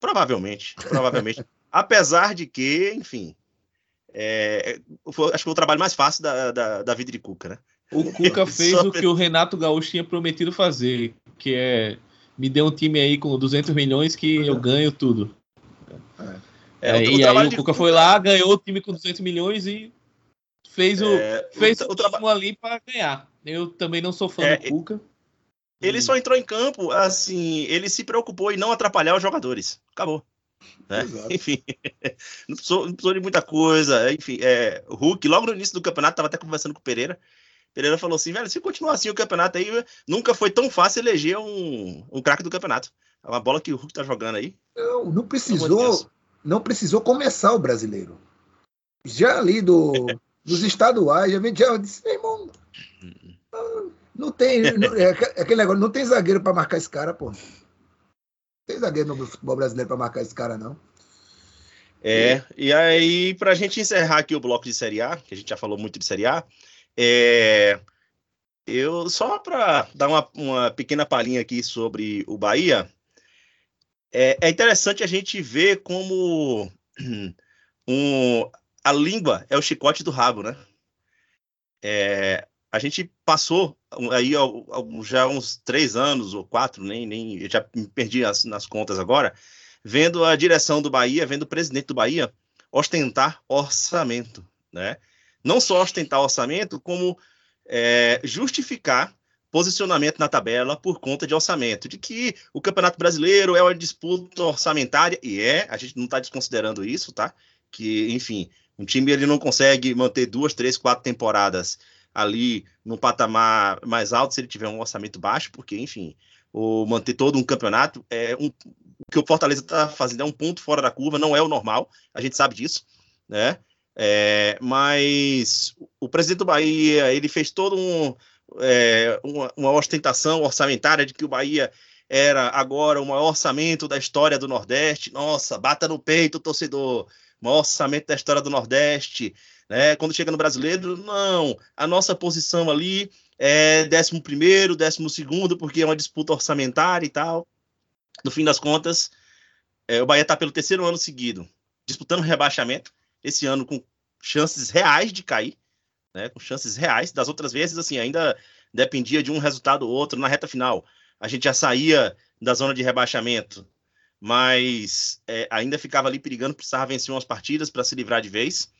Provavelmente, provavelmente. Apesar de que, enfim, é, foi, acho que foi o trabalho mais fácil da, da, da vida de Cuca, né? O Cuca fez o que o Renato Gaúcho tinha prometido fazer, que é me dê um time aí com 200 milhões que eu ganho tudo. É, é, e aí o Cuca foi lá, ganhou o time com 200 milhões e fez o, é, fez o, o, o ali para ganhar. Eu também não sou fã é, do Cuca. Ele só entrou em campo, assim, ele se preocupou em não atrapalhar os jogadores. Acabou. Né? Enfim, não precisou, não precisou, de muita coisa. Enfim, é, o Hulk, logo no início do campeonato, estava até conversando com o Pereira. Pereira falou assim, velho, se continuar assim o campeonato aí, nunca foi tão fácil eleger um, um craque do campeonato. É uma bola que o Hulk tá jogando aí. Não, não precisou, não precisou começar o brasileiro. Já ali do, dos estaduais, já, já disse, meu irmão, não tem, não, é, aquele negócio, não tem zagueiro para marcar esse cara, pô. Não tem zagueiro no futebol brasileiro para marcar esse cara, não. É, e aí, para a gente encerrar aqui o bloco de Série A, que a gente já falou muito de Série A, é, eu só para dar uma, uma pequena palhinha aqui sobre o Bahia, é, é interessante a gente ver como um, a língua é o chicote do rabo, né? É, a gente passou aí já uns três anos ou quatro, nem, nem eu já me perdi as, nas contas agora, vendo a direção do Bahia, vendo o presidente do Bahia ostentar orçamento, né? Não só ostentar orçamento, como é, justificar posicionamento na tabela por conta de orçamento, de que o Campeonato Brasileiro é uma disputa orçamentária, e é, a gente não está desconsiderando isso, tá? Que, enfim, um time ele não consegue manter duas, três, quatro temporadas ali no patamar mais alto se ele tiver um orçamento baixo, porque, enfim, o manter todo um campeonato é um, o que o Fortaleza está fazendo é um ponto fora da curva, não é o normal, a gente sabe disso, né? É, mas o presidente do Bahia ele fez todo um é, uma, uma, ostentação orçamentária de que o Bahia era agora o maior orçamento da história do Nordeste. Nossa, bata no peito, torcedor, o maior orçamento da história do Nordeste. Né? Quando chega no brasileiro, não, a nossa posição ali é 11 primeiro, 12 segundo, porque é uma disputa orçamentária e tal. No fim das contas, é, o Bahia está pelo terceiro ano seguido disputando rebaixamento esse ano com chances reais de cair, né, com chances reais. Das outras vezes, assim, ainda dependia de um resultado ou outro na reta final. A gente já saía da zona de rebaixamento, mas é, ainda ficava ali perigando, precisava vencer umas partidas para se livrar de vez.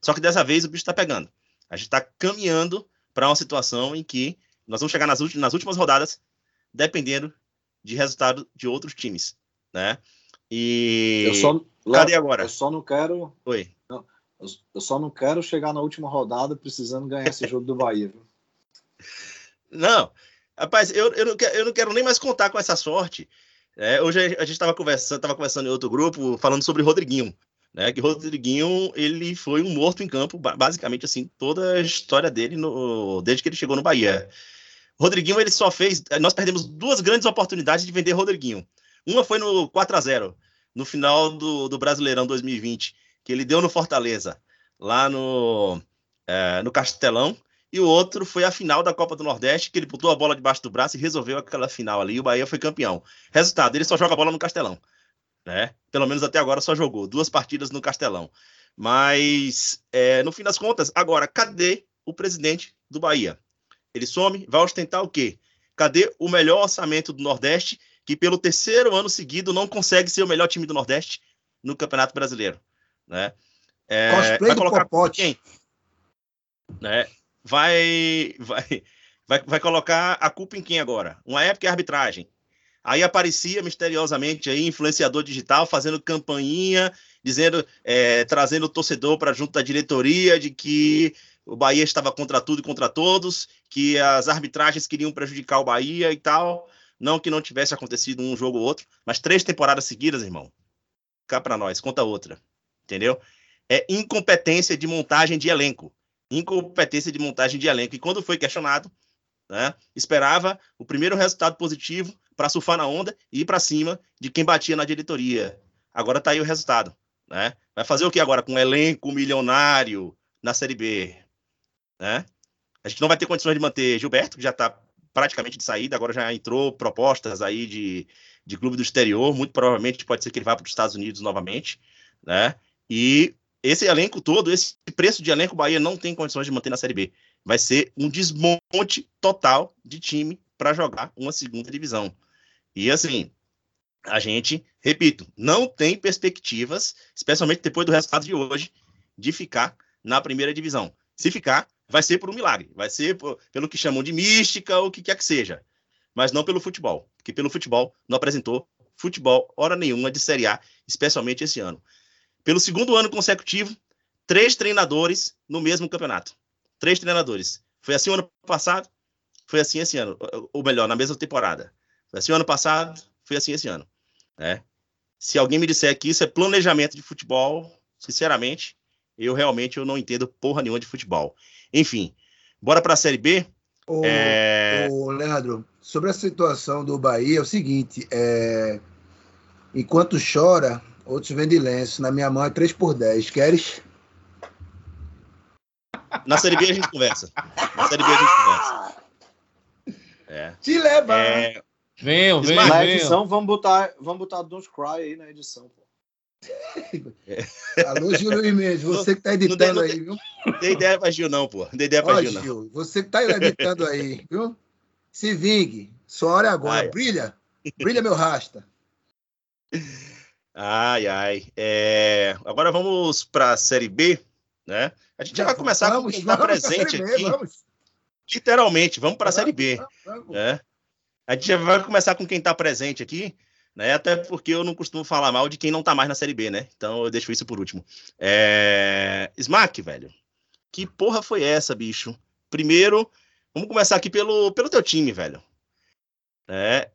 Só que dessa vez o bicho está pegando. A gente está caminhando para uma situação em que nós vamos chegar nas, nas últimas rodadas dependendo de resultado de outros times, né? E eu só, cadê agora? Eu só não quero. Oi. Eu só não quero chegar na última rodada precisando ganhar esse jogo do Bahia. Viu? Não, rapaz, eu, eu, não quero, eu não quero nem mais contar com essa sorte. É, hoje a gente estava conversando, tava conversando em outro grupo falando sobre Rodriguinho, né? Que Rodriguinho ele foi um morto em campo, basicamente assim toda a história dele no, desde que ele chegou no Bahia. Rodriguinho ele só fez, nós perdemos duas grandes oportunidades de vender Rodriguinho. Uma foi no 4 a 0 no final do, do Brasileirão 2020, que ele deu no Fortaleza, lá no, é, no Castelão. E o outro foi a final da Copa do Nordeste, que ele botou a bola debaixo do braço e resolveu aquela final ali. E o Bahia foi campeão. Resultado: ele só joga bola no Castelão. Né? Pelo menos até agora só jogou duas partidas no Castelão. Mas, é, no fim das contas, agora, cadê o presidente do Bahia? Ele some, vai ostentar o quê? Cadê o melhor orçamento do Nordeste que pelo terceiro ano seguido não consegue ser o melhor time do Nordeste no Campeonato Brasileiro, né? É, vai colocar quem? Né? Vai, vai, vai, vai colocar a culpa em quem agora? Uma época é arbitragem. Aí aparecia misteriosamente aí influenciador digital fazendo campainha, dizendo, é, trazendo o torcedor para junto da diretoria de que o Bahia estava contra tudo e contra todos, que as arbitragens queriam prejudicar o Bahia e tal. Não que não tivesse acontecido um jogo ou outro, mas três temporadas seguidas, irmão. Cá para nós, conta outra. Entendeu? É incompetência de montagem de elenco. Incompetência de montagem de elenco. E quando foi questionado, né, esperava o primeiro resultado positivo para surfar na onda e ir para cima de quem batia na diretoria. Agora tá aí o resultado. Né? Vai fazer o que agora com um elenco milionário na Série B? Né? A gente não vai ter condições de manter Gilberto, que já está praticamente de saída, agora já entrou propostas aí de, de clube do exterior, muito provavelmente pode ser que ele vá para os Estados Unidos novamente, né? E esse elenco todo, esse preço de elenco, o Bahia não tem condições de manter na Série B. Vai ser um desmonte total de time para jogar uma segunda divisão. E assim, a gente, repito, não tem perspectivas, especialmente depois do resultado de hoje, de ficar na primeira divisão. Se ficar, vai ser por um milagre, vai ser por, pelo que chamam de mística ou o que quer que seja. mas não pelo futebol, porque pelo futebol não apresentou futebol hora nenhuma de Série A, especialmente esse ano. Pelo segundo ano consecutivo, três treinadores no mesmo campeonato. Três treinadores. Foi assim o ano passado, foi assim esse ano. Ou melhor, na mesma temporada. Foi assim o ano passado, foi assim esse ano. Né? Se alguém me disser que isso é planejamento de futebol, sinceramente, eu realmente eu não entendo porra nenhuma de futebol. Enfim, bora para a Série B. Ô, É. ô, Leandro, sobre a situação do Bahia, é o seguinte: é, enquanto chora, outros vendem lenço. Na minha mão é 3 por 10 Queres? Na Série B a gente conversa. Na Série B a gente conversa. É. Te leva! É, Venham, venham, Smart, Na edição, vamos botar, vamos botar Don't Cry aí na edição, pô. Alô, Gil Luiz Mendes, você que tá Não editando não aí, tem- viu? dei ideia pra Gil, não, pô. Dei ideia pra Ó, Gil, não. Gil, você que tá editando aí, viu? Se vingue. Sua hora é agora. Ai. Brilha. Brilha, meu rasta. Ai, ai. É, Agora vamos para a Série B, né? A gente já, vai começar com quem está vamos presente B, aqui. Vamos, Literalmente, vamos para a Série B. vamos, vamos. né? A gente já vai começar com quem está presente aqui, né? Até porque eu não costumo falar mal de quem não está mais na Série B, né? Então eu deixo isso por último. É... Smack, velho. Que porra foi essa, bicho? Primeiro, vamos começar aqui pelo, pelo teu time, velho. É...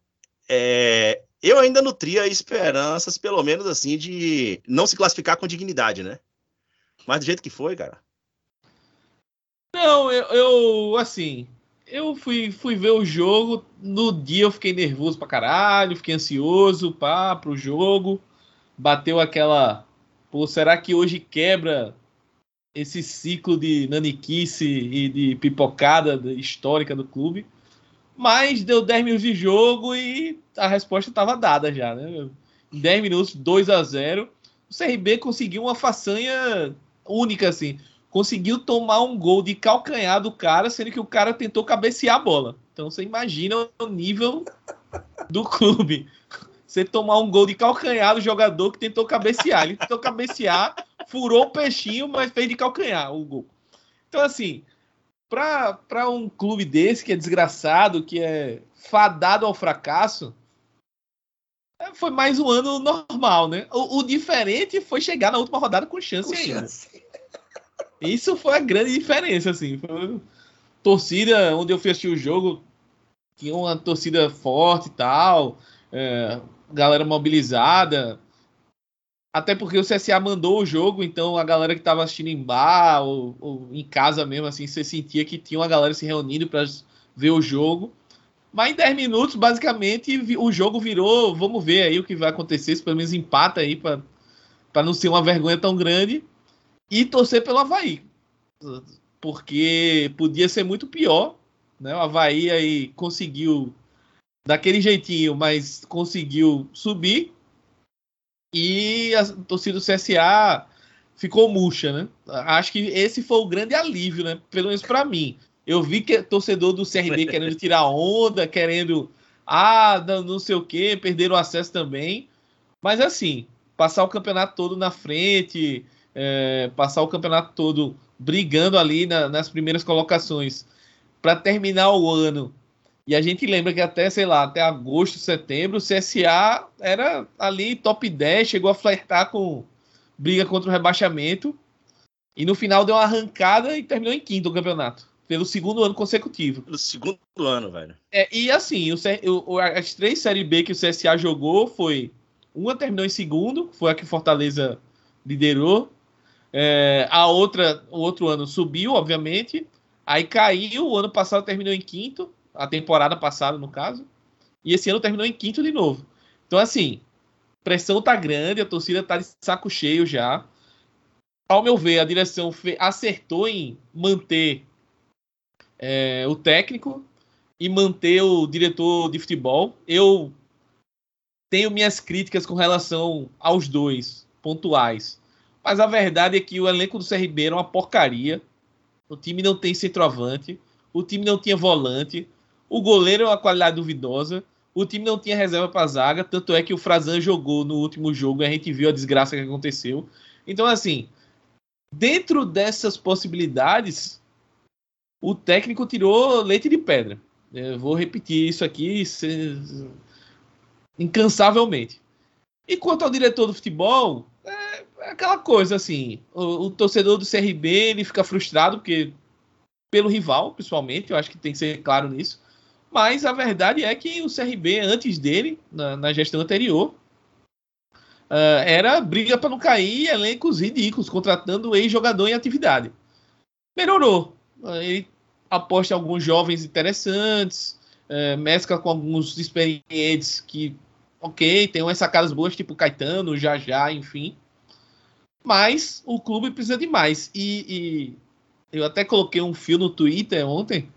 É... Eu ainda nutria esperanças, pelo menos assim, de não se classificar com dignidade, né? Mas do jeito que foi, cara. Não, eu, eu, assim, eu fui, fui ver o jogo. No dia eu fiquei nervoso pra caralho, fiquei ansioso pá, pro jogo. Bateu aquela. Pô, será que hoje quebra esse ciclo de naniquice e de pipocada histórica do clube? Mas deu 10 minutos de jogo e a resposta estava dada já, né? Em 10 minutos, 2 a 0 O CRB conseguiu uma façanha única, assim conseguiu tomar um gol de calcanhar do cara, sendo que o cara tentou cabecear a bola. Então você imagina o nível do clube. Você tomar um gol de calcanhar do jogador que tentou cabecear. Ele tentou cabecear, furou o peixinho, mas fez de calcanhar o gol. Então, assim, para um clube desse que é desgraçado, que é fadado ao fracasso, é, foi mais um ano normal, né? O, o diferente foi chegar na última rodada com chance Com ainda. chance. Isso foi a grande diferença, assim. Foi torcida onde eu fui assistir o jogo, tinha uma torcida forte e tal, é, galera mobilizada. Até porque o CSA mandou o jogo, então a galera que tava assistindo em bar ou, ou em casa mesmo, assim, você sentia que tinha uma galera se reunindo para ver o jogo. Mas em 10 minutos, basicamente, o jogo virou. Vamos ver aí o que vai acontecer, se pelo menos empata aí, para não ser uma vergonha tão grande e torcer pelo Havaí. Porque podia ser muito pior. Né? O Havaí aí conseguiu daquele jeitinho, mas conseguiu subir. E a torcida do CSA ficou murcha, né? Acho que esse foi o grande alívio, né? Pelo menos para mim. Eu vi que torcedor do CRB querendo tirar onda, querendo ah, não sei o que, perderam o acesso também. Mas assim, passar o campeonato todo na frente, é, passar o campeonato todo brigando ali na- nas primeiras colocações para terminar o ano. E a gente lembra que até, sei lá, até agosto, setembro, o CSA era ali top 10, chegou a flertar com briga contra o rebaixamento. E no final deu uma arrancada e terminou em quinto o campeonato, pelo segundo ano consecutivo. No segundo ano, velho. É, e assim, o- as três Série B que o CSA jogou foi. Uma terminou em segundo, foi a que Fortaleza liderou. É, a outra, o outro ano subiu, obviamente. Aí caiu, o ano passado terminou em quinto, a temporada passada, no caso. E esse ano terminou em quinto de novo. Então, assim, pressão tá grande, a torcida tá de saco cheio já. Ao meu ver, a direção acertou em manter é, o técnico e manter o diretor de futebol. Eu tenho minhas críticas com relação aos dois pontuais. Mas a verdade é que o elenco do CRB era uma porcaria. O time não tem centroavante. O time não tinha volante. O goleiro é uma qualidade duvidosa. O time não tinha reserva para zaga. Tanto é que o Frazan jogou no último jogo e a gente viu a desgraça que aconteceu. Então, assim, dentro dessas possibilidades, o técnico tirou leite de pedra. Eu vou repetir isso aqui se... incansavelmente. E quanto ao diretor do futebol, é, é aquela coisa assim: o, o, torcedor do CRB ele fica frustrado porque pelo rival, principalmente, eu acho que tem que ser claro nisso. Mas a verdade é que o CRB, antes dele, na, na gestão anterior, uh, era briga para não cair, elencos ridículos, contratando ex-jogador em atividade. Melhorou. Uh, ele aposta em alguns jovens interessantes, uh, mescla com alguns experientes que, ok, tem umas sacadas boas, tipo Caetano, Jajá, enfim. Mas o clube precisa de mais. E, e eu até coloquei um fio no Twitter ontem,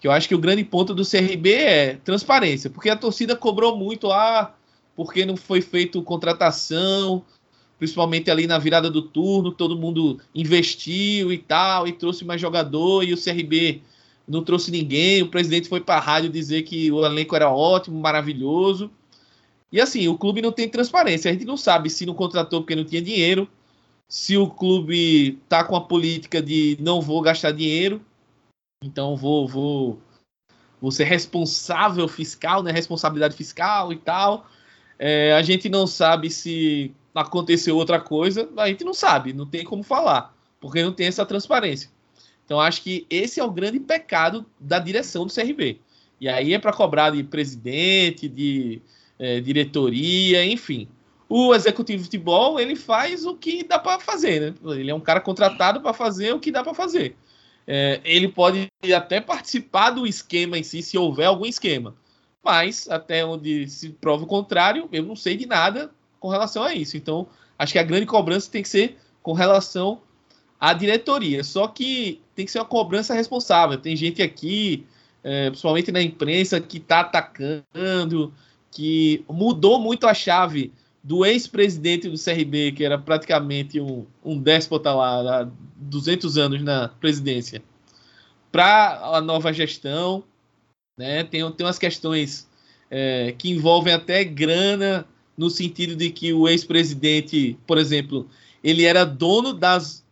que eu acho que o grande ponto do CRB é transparência, porque a torcida cobrou muito, ah, porque não foi feito contratação, principalmente ali na virada do turno, todo mundo investiu e tal, e trouxe mais jogador, e o CRB não trouxe ninguém, o presidente foi para a rádio dizer que o elenco era ótimo, maravilhoso. E assim, o clube não tem transparência, a gente não sabe se não contratou porque não tinha dinheiro, se o clube tá com a política de não vou gastar dinheiro, então vou vou vou ser responsável fiscal, né, responsabilidade fiscal e tal. É, a gente não sabe se aconteceu outra coisa, a gente não sabe, não tem como falar, porque não tem essa transparência. Então acho que esse é o grande pecado da direção do CRB. E aí é para cobrar de presidente, de é, diretoria, enfim. O executivo de futebol ele faz o que dá para fazer, né? Ele é um cara contratado para fazer o que dá para fazer. É, ele pode até participar do esquema em si, se houver algum esquema. Mas, até onde se prova o contrário, eu não sei de nada com relação a isso. Então, acho que a grande cobrança tem que ser com relação à diretoria. Só que tem que ser uma cobrança responsável. Tem gente aqui, é, principalmente na imprensa, que está atacando, que mudou muito a chave do ex-presidente do CRB, que era praticamente um, um déspota lá, há 200 anos na presidência, para a nova gestão. Né? Tem, tem umas questões é, que envolvem até grana, no sentido de que o ex-presidente, por exemplo, ele era dono das.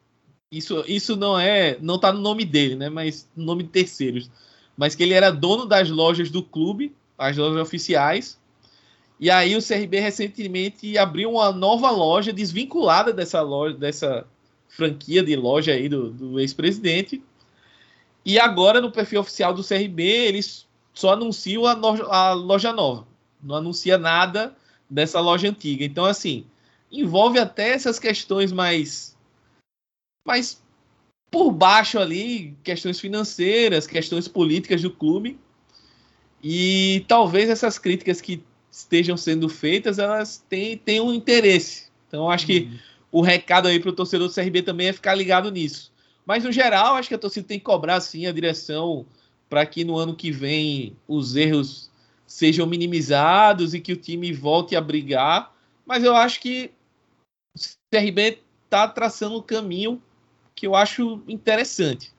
Isso, isso não é. Não está no nome dele, né? Mas no nome de terceiros. Mas que ele era dono das lojas do clube, as lojas oficiais, e aí o CRB recentemente abriu uma nova loja desvinculada dessa loja, dessa franquia de loja aí do, do ex-presidente. E agora no perfil oficial do CRB eles só anunciam a, no, a loja nova, não anuncia nada dessa loja antiga. Então assim envolve até essas questões mais mais por baixo ali, questões financeiras, questões políticas do clube. E talvez essas críticas que estejam sendo feitas, elas têm, têm um interesse. Então, acho que uhum. o recado aí para o torcedor do CRB também é ficar ligado nisso. Mas, no geral, acho que a torcida tem que cobrar, sim, a direção para que no ano que vem os erros sejam minimizados e que o time volte a brigar. Mas eu acho que o CRB está traçando um caminho que eu acho interessante.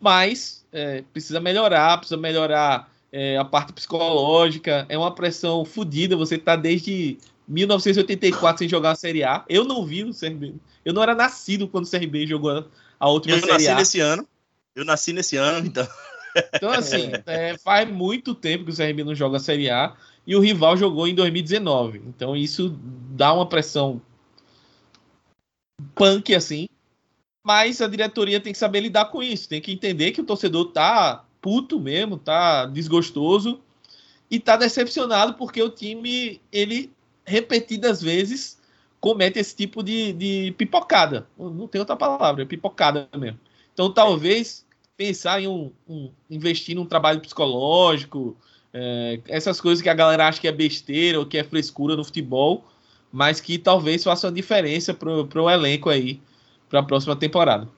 Mas é, precisa melhorar, precisa melhorar é, a parte psicológica, é uma pressão fodida. Você tá desde 1984 sem jogar a Série A. Eu não vi o CRB. Eu não era nascido quando o CRB jogou a última eu Série A. Eu nasci nesse ano. Eu nasci nesse ano, então. Então, assim, é, faz muito tempo que o CRB não joga a Série A e o rival jogou em 2019. Então, isso dá uma pressão punk, assim. Mas a diretoria tem que saber lidar com isso. Tem que entender que o torcedor tá puto mesmo, tá desgostoso e tá decepcionado porque o time, ele repetidas vezes comete esse tipo de, de pipocada. Não tem outra palavra, é pipocada mesmo. Então talvez pensar em um, um investir num trabalho psicológico, é, essas coisas que a galera acha que é besteira ou que é frescura no futebol, mas que talvez faça uma diferença pro, elenco aí para a próxima temporada.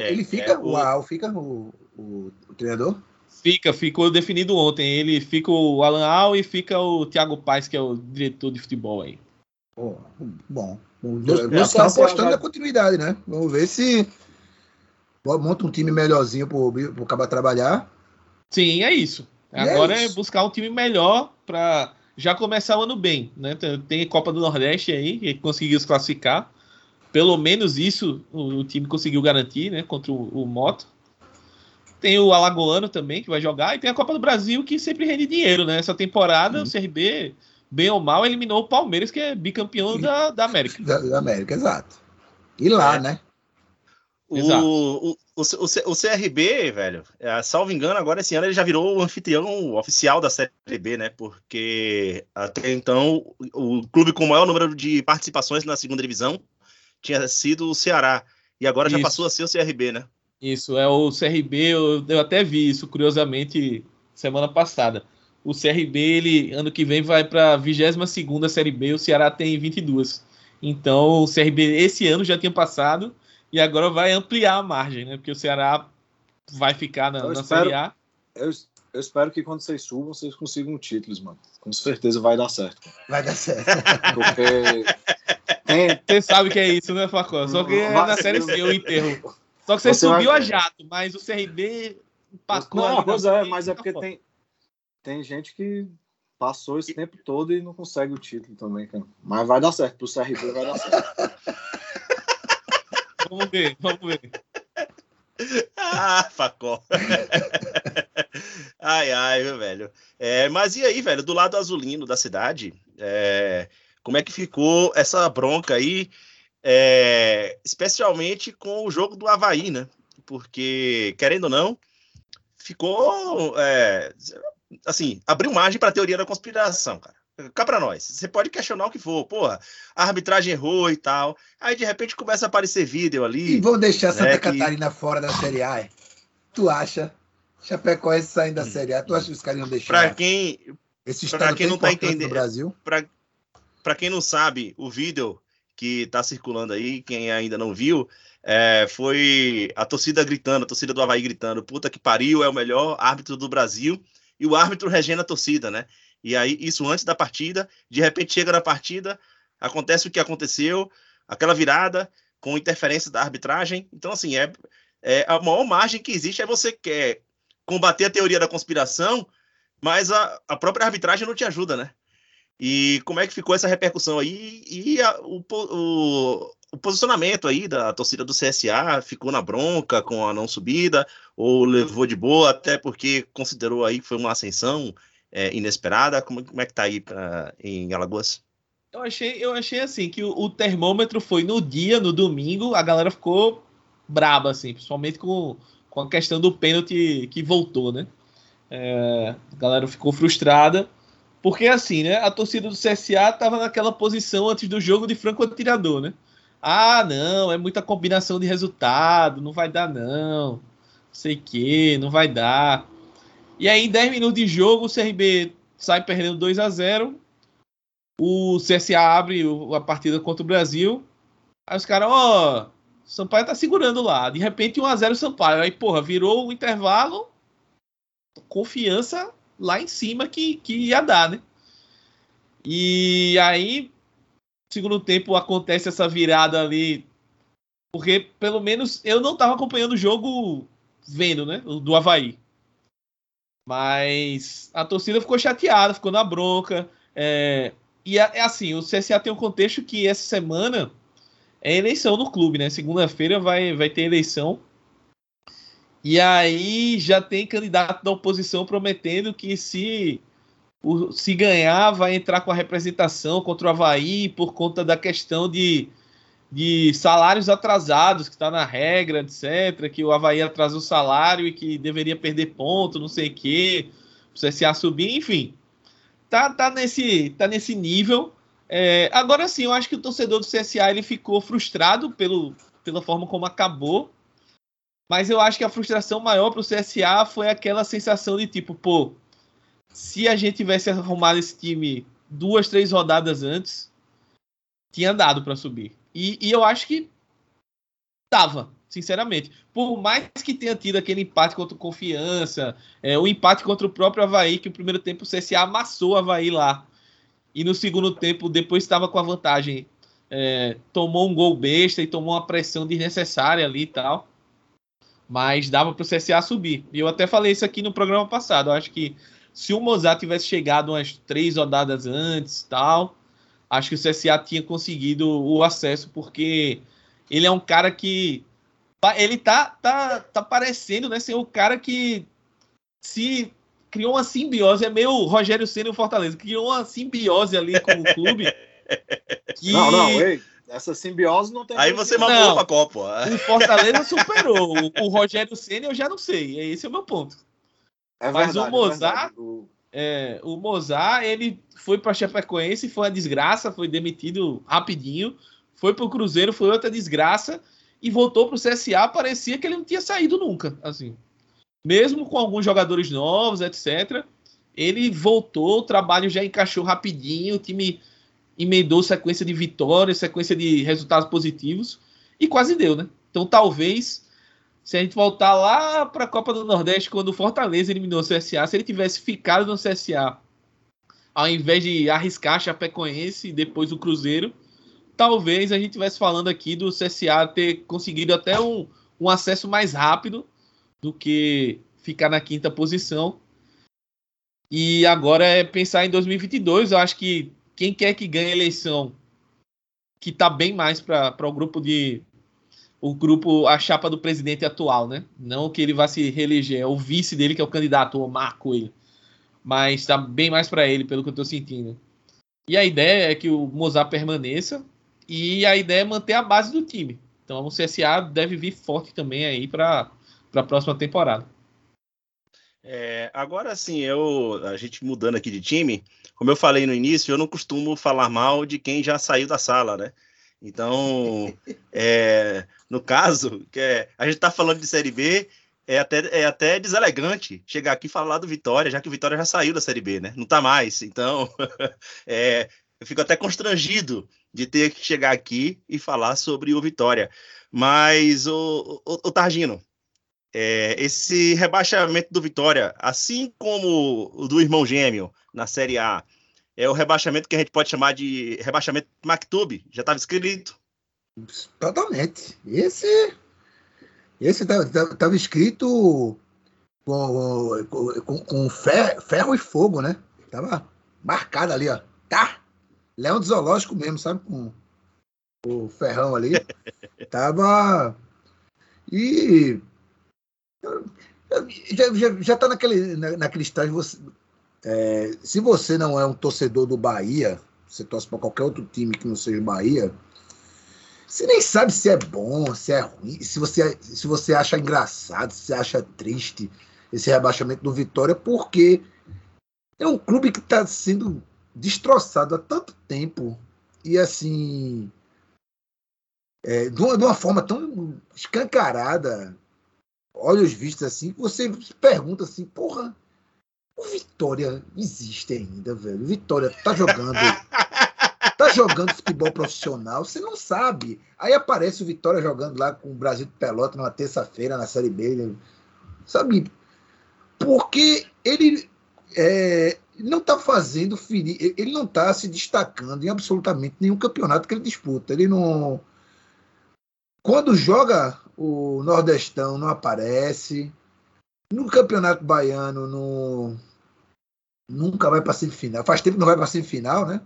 É, ele fica, é, o, o fica o, o, o, treinador? Fica, ficou definido ontem. Ele fica o Alan Al e fica o Thiago Paes, que é o diretor de futebol aí. Oh, bom. Você está apostando na continuidade, né? Vamos ver se monta um time melhorzinho para o Caba trabalhar. Sim, é isso. E é Agora é, isso. é, buscar um time melhor para já começar o ano bem, né? Tem Copa do Nordeste aí, que conseguiu se classificar. Pelo menos isso o, o time conseguiu garantir, né? Contra o, o Moto. Tem o Alagoano também, que vai jogar, e tem a Copa do Brasil, que sempre rende dinheiro, né? Essa temporada, o CRB, bem ou mal, eliminou o Palmeiras, que é bicampeão da, da América. Da, da América, exato. E lá, É. né? O, o, o, o, CRB, velho, é, salvo engano, agora esse ano ele já virou o anfitrião oficial da Série B, né? Porque até então o o clube com o maior número de participações na segunda divisão tinha sido o Ceará. E agora já Isso. passou a ser o CRB, né? Isso, é o CRB, eu, eu até vi isso, curiosamente, semana passada. O CRB, ele, ano que vem, vai para a 22 Série B, o Ceará tem 22. Então, o CRB esse ano já tinha passado e agora vai ampliar a margem, né? Porque o Ceará vai ficar na, na espero- Série A. Eu, eu espero que quando vocês subam, vocês consigam títulos, mano. Com certeza vai dar certo. Vai dar certo. Porque tem, Você sabe que é isso, né, Facó? Só que é Vai- na Série C o enterro. Só que você, Você vai- subiu a jato, mas o CRB empacou ali Não, pois é, mas é tá porque tem, tem gente que passou esse tempo todo e não consegue o título também, cara. Mas vai dar certo, pro CRB vai dar certo. Vamos ver, vamos ver. Ah, Facó. Ai, ai, meu velho. É, mas e aí, velho, do lado azulino da cidade, é, como é que ficou essa bronca aí, é, especialmente com o jogo do Havaí, né? Porque, querendo ou não, ficou, é, assim, abriu margem para a teoria da conspiração, cara. Cá pra nós. Você pode questionar o que for. Porra, a arbitragem errou e tal. Aí, de repente, começa a aparecer vídeo E ali. vão deixar Santa É que- Catarina fora da Série A? Tu acha? Chapecoense saindo da Série A, tu acha que os caras iam deixar quem, esse pra quem não tá entendendo- Brasil? para quem não sabe, o vídeo que tá circulando aí, quem ainda não viu, é, foi a torcida gritando, a torcida do Havaí gritando, puta que pariu, é o melhor árbitro do Brasil, e o árbitro regendo a torcida, né? E aí, isso antes da partida, de repente chega na partida, acontece o que aconteceu, aquela virada com interferência da arbitragem. Então, assim, é, é a maior margem que existe é você quer combater a teoria da conspiração, mas a, a própria arbitragem não te ajuda, né? E como é que ficou essa repercussão aí? E a- o, o- o posicionamento aí da torcida do CSA ficou na bronca com a não subida, ou levou de boa, até porque considerou aí que foi uma ascensão é, inesperada? Como, como é que tá aí pra- em Alagoas? Eu achei, eu achei assim que o, o termômetro foi no dia, no domingo, a galera ficou braba, assim, principalmente com, com a questão do pênalti que voltou, né? É, a galera ficou frustrada, porque assim, né? A torcida do CSA tava naquela posição antes do jogo de franco atirador, né? Ah, não, é muita combinação de resultado, não vai dar, não. Sei que, não vai dar. E aí, em 10 minutos de jogo, o CRB sai perdendo 2 a 0 o CSA abre a partida contra o Brasil. Aí os caras, ó, Sampaio tá segurando lá. De repente, 1x0 Sampaio. Aí, porra, virou o intervalo. Confiança lá em cima que, que ia dar, né? E aí, segundo tempo, acontece essa virada ali. Porque, pelo menos, eu não tava acompanhando o jogo vendo, né? Do Havaí. Mas a torcida ficou chateada, ficou na bronca. É, e é, é assim, o CSA tem um contexto que essa semana é eleição no clube, né? Segunda-feira vai, vai ter eleição. E aí já tem candidato da oposição prometendo que se, se ganhar vai entrar com a representação contra o Havaí por conta da questão de, de salários atrasados, que está na regra, etc. Que o Havaí atrasou o salário e que deveria perder ponto, não sei o quê. O CSA subir, enfim tá, tá, nesse, tá nesse nível. É, agora sim, eu acho que o torcedor do CSA ele ficou frustrado pelo, pela forma como acabou. Mas eu acho que a frustração maior para o CSA foi aquela sensação de tipo, pô, se a gente tivesse arrumado esse time duas, três rodadas antes, tinha dado para subir. E, e eu acho que tava, sinceramente. Por mais que tenha tido aquele empate contra o Confiança, é, o empate contra o próprio Havaí, que o primeiro tempo o CSA amassou o Havaí lá. E no segundo tempo, depois estava com a vantagem, é, tomou um gol besta e tomou uma pressão desnecessária ali e tal. Mas dava para o CSA subir. E eu até falei isso aqui no programa passado. Eu acho que se o Mozart tivesse chegado umas três rodadas antes tal, acho que o CSA tinha conseguido o acesso, porque ele é um cara que Ele tá, tá, tá parecendo, né, ser o cara que se criou uma simbiose, é meio Rogério Senna e o Fortaleza, criou uma simbiose ali com o clube. Que Não, não, ei. Essa simbiose não tem Aí você Não. pra Copa. o Fortaleza superou. O, o Rogério Senna eu já não sei. Esse é o meu ponto. É Mas verdade, o é Mozart- verdade. O- É, o Mozart, ele foi para Chapecoense, foi uma desgraça, foi demitido rapidinho, foi pro Cruzeiro, foi outra desgraça e voltou pro CSA, parecia que ele não tinha saído nunca, assim. Mesmo com alguns jogadores novos, etc, ele voltou, o trabalho já encaixou rapidinho, o time emendou sequência de vitórias, sequência de resultados positivos e quase deu, né? Então talvez se a gente voltar lá para a Copa do Nordeste, quando o Fortaleza eliminou o CSA, se ele tivesse ficado no CSA, ao invés de arriscar Chapecoense e depois o Cruzeiro, talvez a gente estivesse falando aqui do CSA ter conseguido até um, um acesso mais rápido do que ficar na quinta posição. E agora é pensar em 2022. Eu acho que quem quer que ganhe a eleição, que está bem mais para o grupo de o grupo, a chapa do presidente atual, né? Não que ele vá se reeleger, é o vice dele que é o candidato, o Marco ele. Mas está bem mais para ele, pelo que eu estou sentindo. E a ideia é que o Mozart permaneça e a ideia é manter a base do time. Então o CSA deve vir forte também aí para a próxima temporada. É, agora sim, eu, a gente mudando aqui de time, como eu falei no início, eu não costumo falar mal de quem já saiu da sala, né? Então, é, no caso, que é, a gente tá falando de Série B, é até, é até deselegante chegar aqui e falar do Vitória, já que o Vitória já saiu da Série B, né? Não tá mais. Então, é, eu fico até constrangido de ter que chegar aqui e falar sobre o Vitória. Mas, o, o, o Targino, é, esse rebaixamento do Vitória, assim como o do irmão gêmeo na Série A, é o rebaixamento que a gente pode chamar de rebaixamento Mactube. Já estava escrito. Totalmente. Esse. Esse estava escrito com, com, com fer- ferro e fogo, né? Tava marcado ali, ó. Tá? Leão do zoológico mesmo, sabe? Com o ferrão ali. Tava. E. Já, já, já tá naquele, na, naquele estágio. Você, é, se você não é um torcedor do Bahia, você torce para qualquer outro time que não seja o Bahia, você nem sabe se é bom, se é ruim, se você, se você acha engraçado, se acha triste esse rebaixamento do Vitória, porque é um clube que está sendo destroçado há tanto tempo e assim é, de, uma, de uma forma tão escancarada, olhos vistos assim, você se pergunta assim, porra, o Vitória existe ainda, velho. O Vitória tá jogando tá jogando futebol profissional, você não sabe. Aí aparece o Vitória jogando lá com o Brasil de Pelota numa terça-feira na Série B, né? sabe? Porque ele é, não tá fazendo ferir, ele não tá se destacando em absolutamente nenhum campeonato que ele disputa. Ele não. Quando joga o Nordestão, não aparece. No Campeonato Baiano, não, nunca vai para semifinal. Faz tempo que não vai para semifinal, né?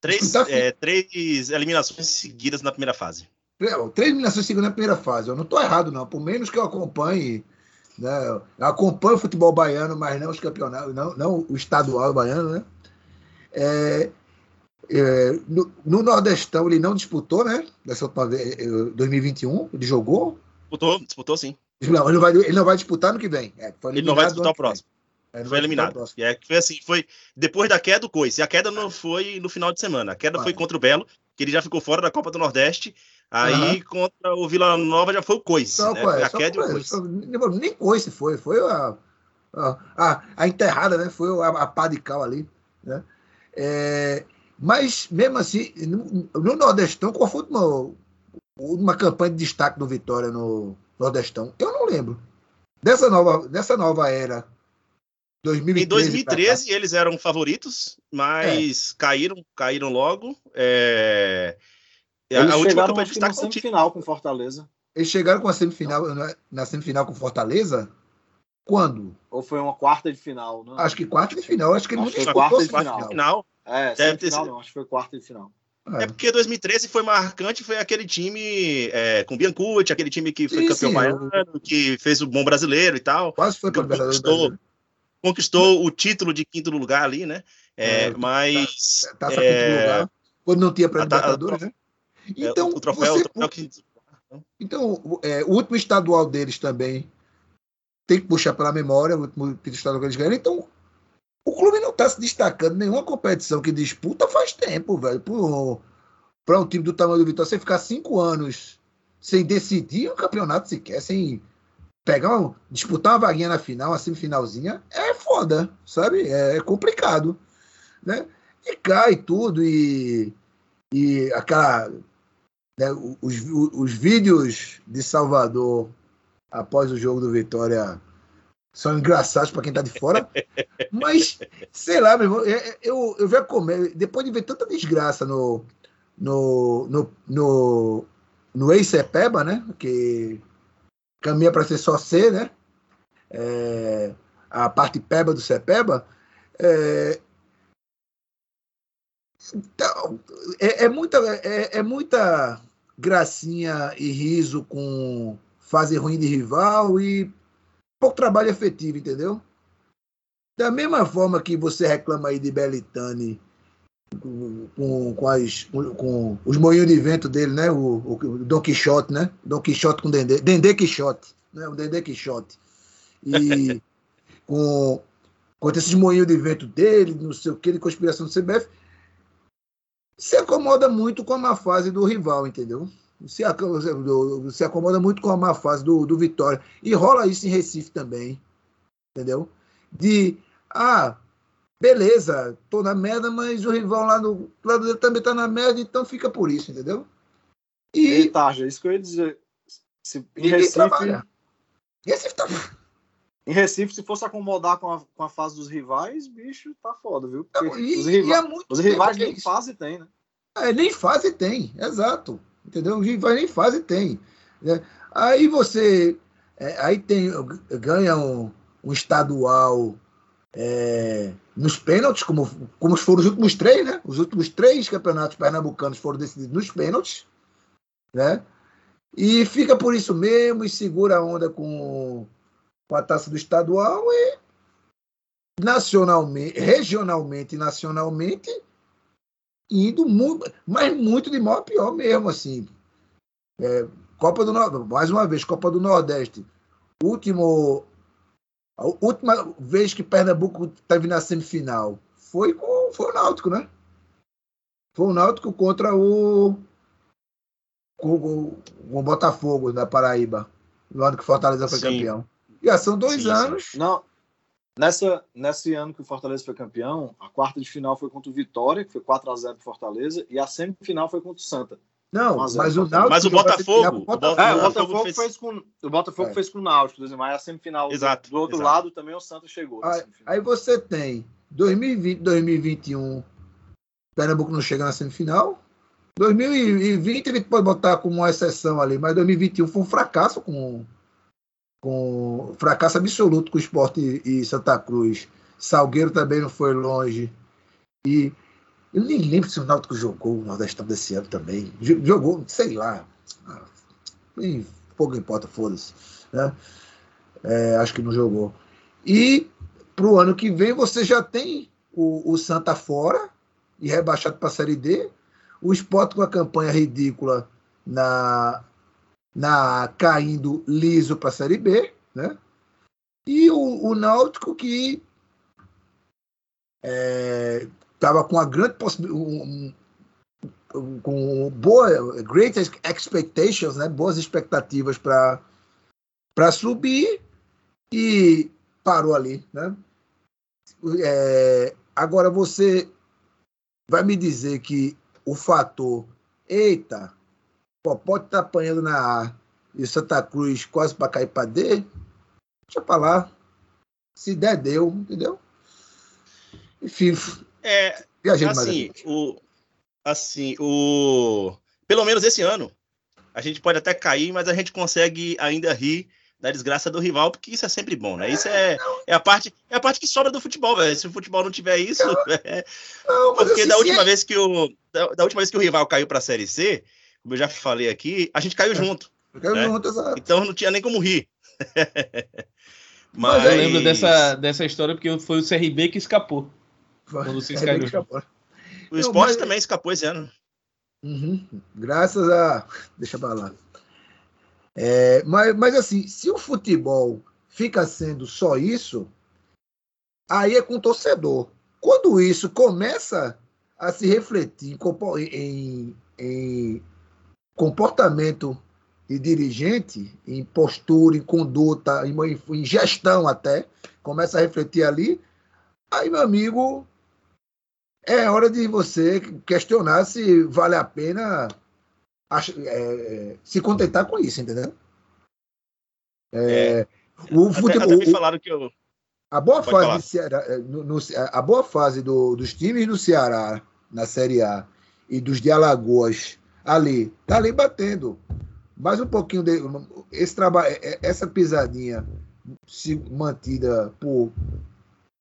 Três, Tá é, três eliminações seguidas na primeira fase. É, Três eliminações seguidas na primeira fase. Eu não estou errado, não. Por menos que eu acompanhe. Né? Eu acompanho o futebol baiano, mas não os campeonatos, não, não o estadual baiano, né? É, é, no, no Nordestão ele não disputou, né? Dessa última vez, eh, 2021, ele jogou. Disputou, disputou sim. Não, ele não vai, ele não vai disputar no que vem. É, foi Ele não vai eliminado disputar o próximo. É, Foi eliminado. E é, foi assim, foi depois da queda do Coice. E a queda não foi no final de semana. A queda Ah. foi contra o Belo, que ele já ficou fora da Copa do Nordeste. Aí contra o Vila Nova já foi o Coice. Só, né? é? Foi a queda e o é? Coice. Só- nem, nem coice foi, foi a, a, a, a enterrada, né? Foi a, a pá de cal ali, né? É, mas, mesmo assim, no, no Nordestão, qual foi uma, uma campanha de destaque do Vitória no Nordestão? Eu não lembro. Dessa nova, dessa nova era, 2013 Em 2013 eles eram favoritos, mas É. caíram, caíram logo. É... Eles a última chegaram campanha de destaque foi semifinal com Fortaleza. Eles chegaram com a semifinal, na, na semifinal com Fortaleza? Quando? Ou foi uma quarta de final? Não? Acho que quarta de final. Acho que ele Acho não disputou quarta de semifinal. final. final. É, Deve ter semifinal sido. não, acho que foi quarta de final. É. é porque 2013 foi marcante, foi aquele time é, com Biancucci, aquele time que foi sim, campeão sim, baiano, eu... que fez o bom brasileiro e tal. Quase foi para conquistou, conquistou o título de quinto lugar ali, né? É, é mas. Tá, tá, quinto lugar. Quando não tinha para Libertadores, né? Então, o troféu, você, o troféu que... Então, o último estadual deles também tem que puxar pela memória, o último estadual que eles ganharam. Então, o clube não está se destacando nenhuma competição que disputa faz tempo, velho. Para um time do tamanho do Vitória, você ficar cinco anos sem decidir um campeonato sequer, sem pegar, um, disputar uma vaguinha na final, uma semifinalzinha, é foda, sabe? É, é complicado, né? E cai tudo e, e aquela, né, os, os vídeos de Salvador após o jogo do Vitória são engraçados para quem tá de fora. Mas, sei lá, meu irmão, eu, eu, já comer, depois de ver tanta desgraça no, no, no, no, no ex-Cepeba, né? Que caminha para ser só C, né? É, a parte peba do Cepeba. É, então, é, é, muita, é, é muita gracinha e riso com fase ruim de rival e pouco trabalho efetivo, entendeu? Da mesma forma que você reclama aí de Belitani com, com, as, com os moinhos de vento dele, né? O, o Don Quixote, né? Don Quixote com Dendê. Dendê Quixote, né? O Dendê Quixote. E com, com esses moinhos de vento dele, não sei o que, de conspiração do CBF, se acomoda muito com a má fase do rival, entendeu? Se, se acomoda muito com a má fase do, do Vitória. E rola isso em Recife também. Entendeu? De, ah, beleza, tô na merda, mas o rival lá do lado dele também tá na merda, então fica por isso, entendeu? E. e Tarja, isso que eu ia dizer. Se, em Recife. Trabalha. Recife tá. Em Recife, se fosse acomodar com a, com a fase dos rivais, bicho, tá foda, viu? E, os, riva... é os rivais nem fase tem, né? É, nem fase tem, exato entendeu? Vai nem fase tem. Né? Aí você é, aí tem ganha um, um estadual é, nos pênaltis, como, como foram os últimos três, né? Os últimos três campeonatos pernambucanos foram decididos nos pênaltis, né? E fica por isso mesmo e segura a onda com, com a taça do estadual e nacionalmente, regionalmente e nacionalmente indo muito, mas muito de mal a pior mesmo, assim. É, Copa do Nordeste, mais uma vez, Copa do Nordeste. Último, a última vez que Pernambuco teve na semifinal foi com foi o Náutico, né? Foi o Náutico contra o o, o Botafogo da Paraíba, no ano que o Fortaleza foi sim. campeão. Já são dois sim, anos. Sim. Não, Nessa, nesse ano que o Fortaleza foi campeão, a quarta de final foi contra o Vitória, que foi 4 a 0 para Fortaleza, e a semifinal foi contra o Santa. Não, mas o Náutico, Mas o Botafogo, o Botafogo, é, o Botafogo fez, fez com o Botafogo é. fez com o Náutico, mas a semifinal exato, do, outro exato. lado também o Santa chegou. Aí, aí, você tem 2020, 2021, Pernambuco não chega na semifinal. 2020 ele pode botar como uma exceção ali, mas 2021 foi um fracasso com com fracasso absoluto com o esporte e Santa Cruz. Salgueiro também não foi longe. E eu nem lembro se o Náutico jogou o Nordestão desse ano também. Jogou, sei lá. E pouco importa, foda-se. Né? É, acho que não jogou. E para o ano que vem você já tem o, o Santa fora e rebaixado para a Série D. O esporte com a campanha ridícula na, na caindo liso para a Série B, né? E o, o Náutico que estava é, com a grande possibilidade, com boa, great expectations, né? Boas expectativas para para subir e parou ali, né? É, agora você vai me dizer que o fator, eita, pode estar tá apanhando na A e Santa Cruz quase para cair para D, deixa para lá. Se der, deu, entendeu? Enfim. É, assim, o, assim, o. Pelo menos esse ano, a gente pode até cair, mas a gente consegue ainda rir da desgraça do rival, porque isso é sempre bom, né? Isso é, é, a, parte, é a parte que sobra do futebol, velho. Se o futebol não tiver isso. É... Não, porque da última é... vez que o. Da, da, última vez que o rival caiu para a Série C, eu já falei aqui, a gente caiu é. junto. Caiu né? junto, exato. Então não tinha nem como rir. Mas... Eu lembro dessa, dessa história porque foi o CRB que escapou. Quando vocês caíram. O esporte mas... também escapou esse ano. Uhum. Graças a. Deixa pra lá. É, mas, mas assim, se o futebol fica sendo só isso, aí é com o torcedor. Quando isso começa a se refletir em, em, em comportamento de dirigente, em postura, em conduta, em, gestão até, começa a refletir ali, aí, meu amigo, é hora de você questionar se vale a pena é, se contentar com isso, entendeu? É, é, o futebol, até, até me falaram que eu... A boa fase, Ceará, é, no, no, a boa fase do, dos times do Ceará na Série A e dos de Alagoas ali, tá ali batendo mais um pouquinho de esse trabalho, é, é, essa pisadinha se mantida por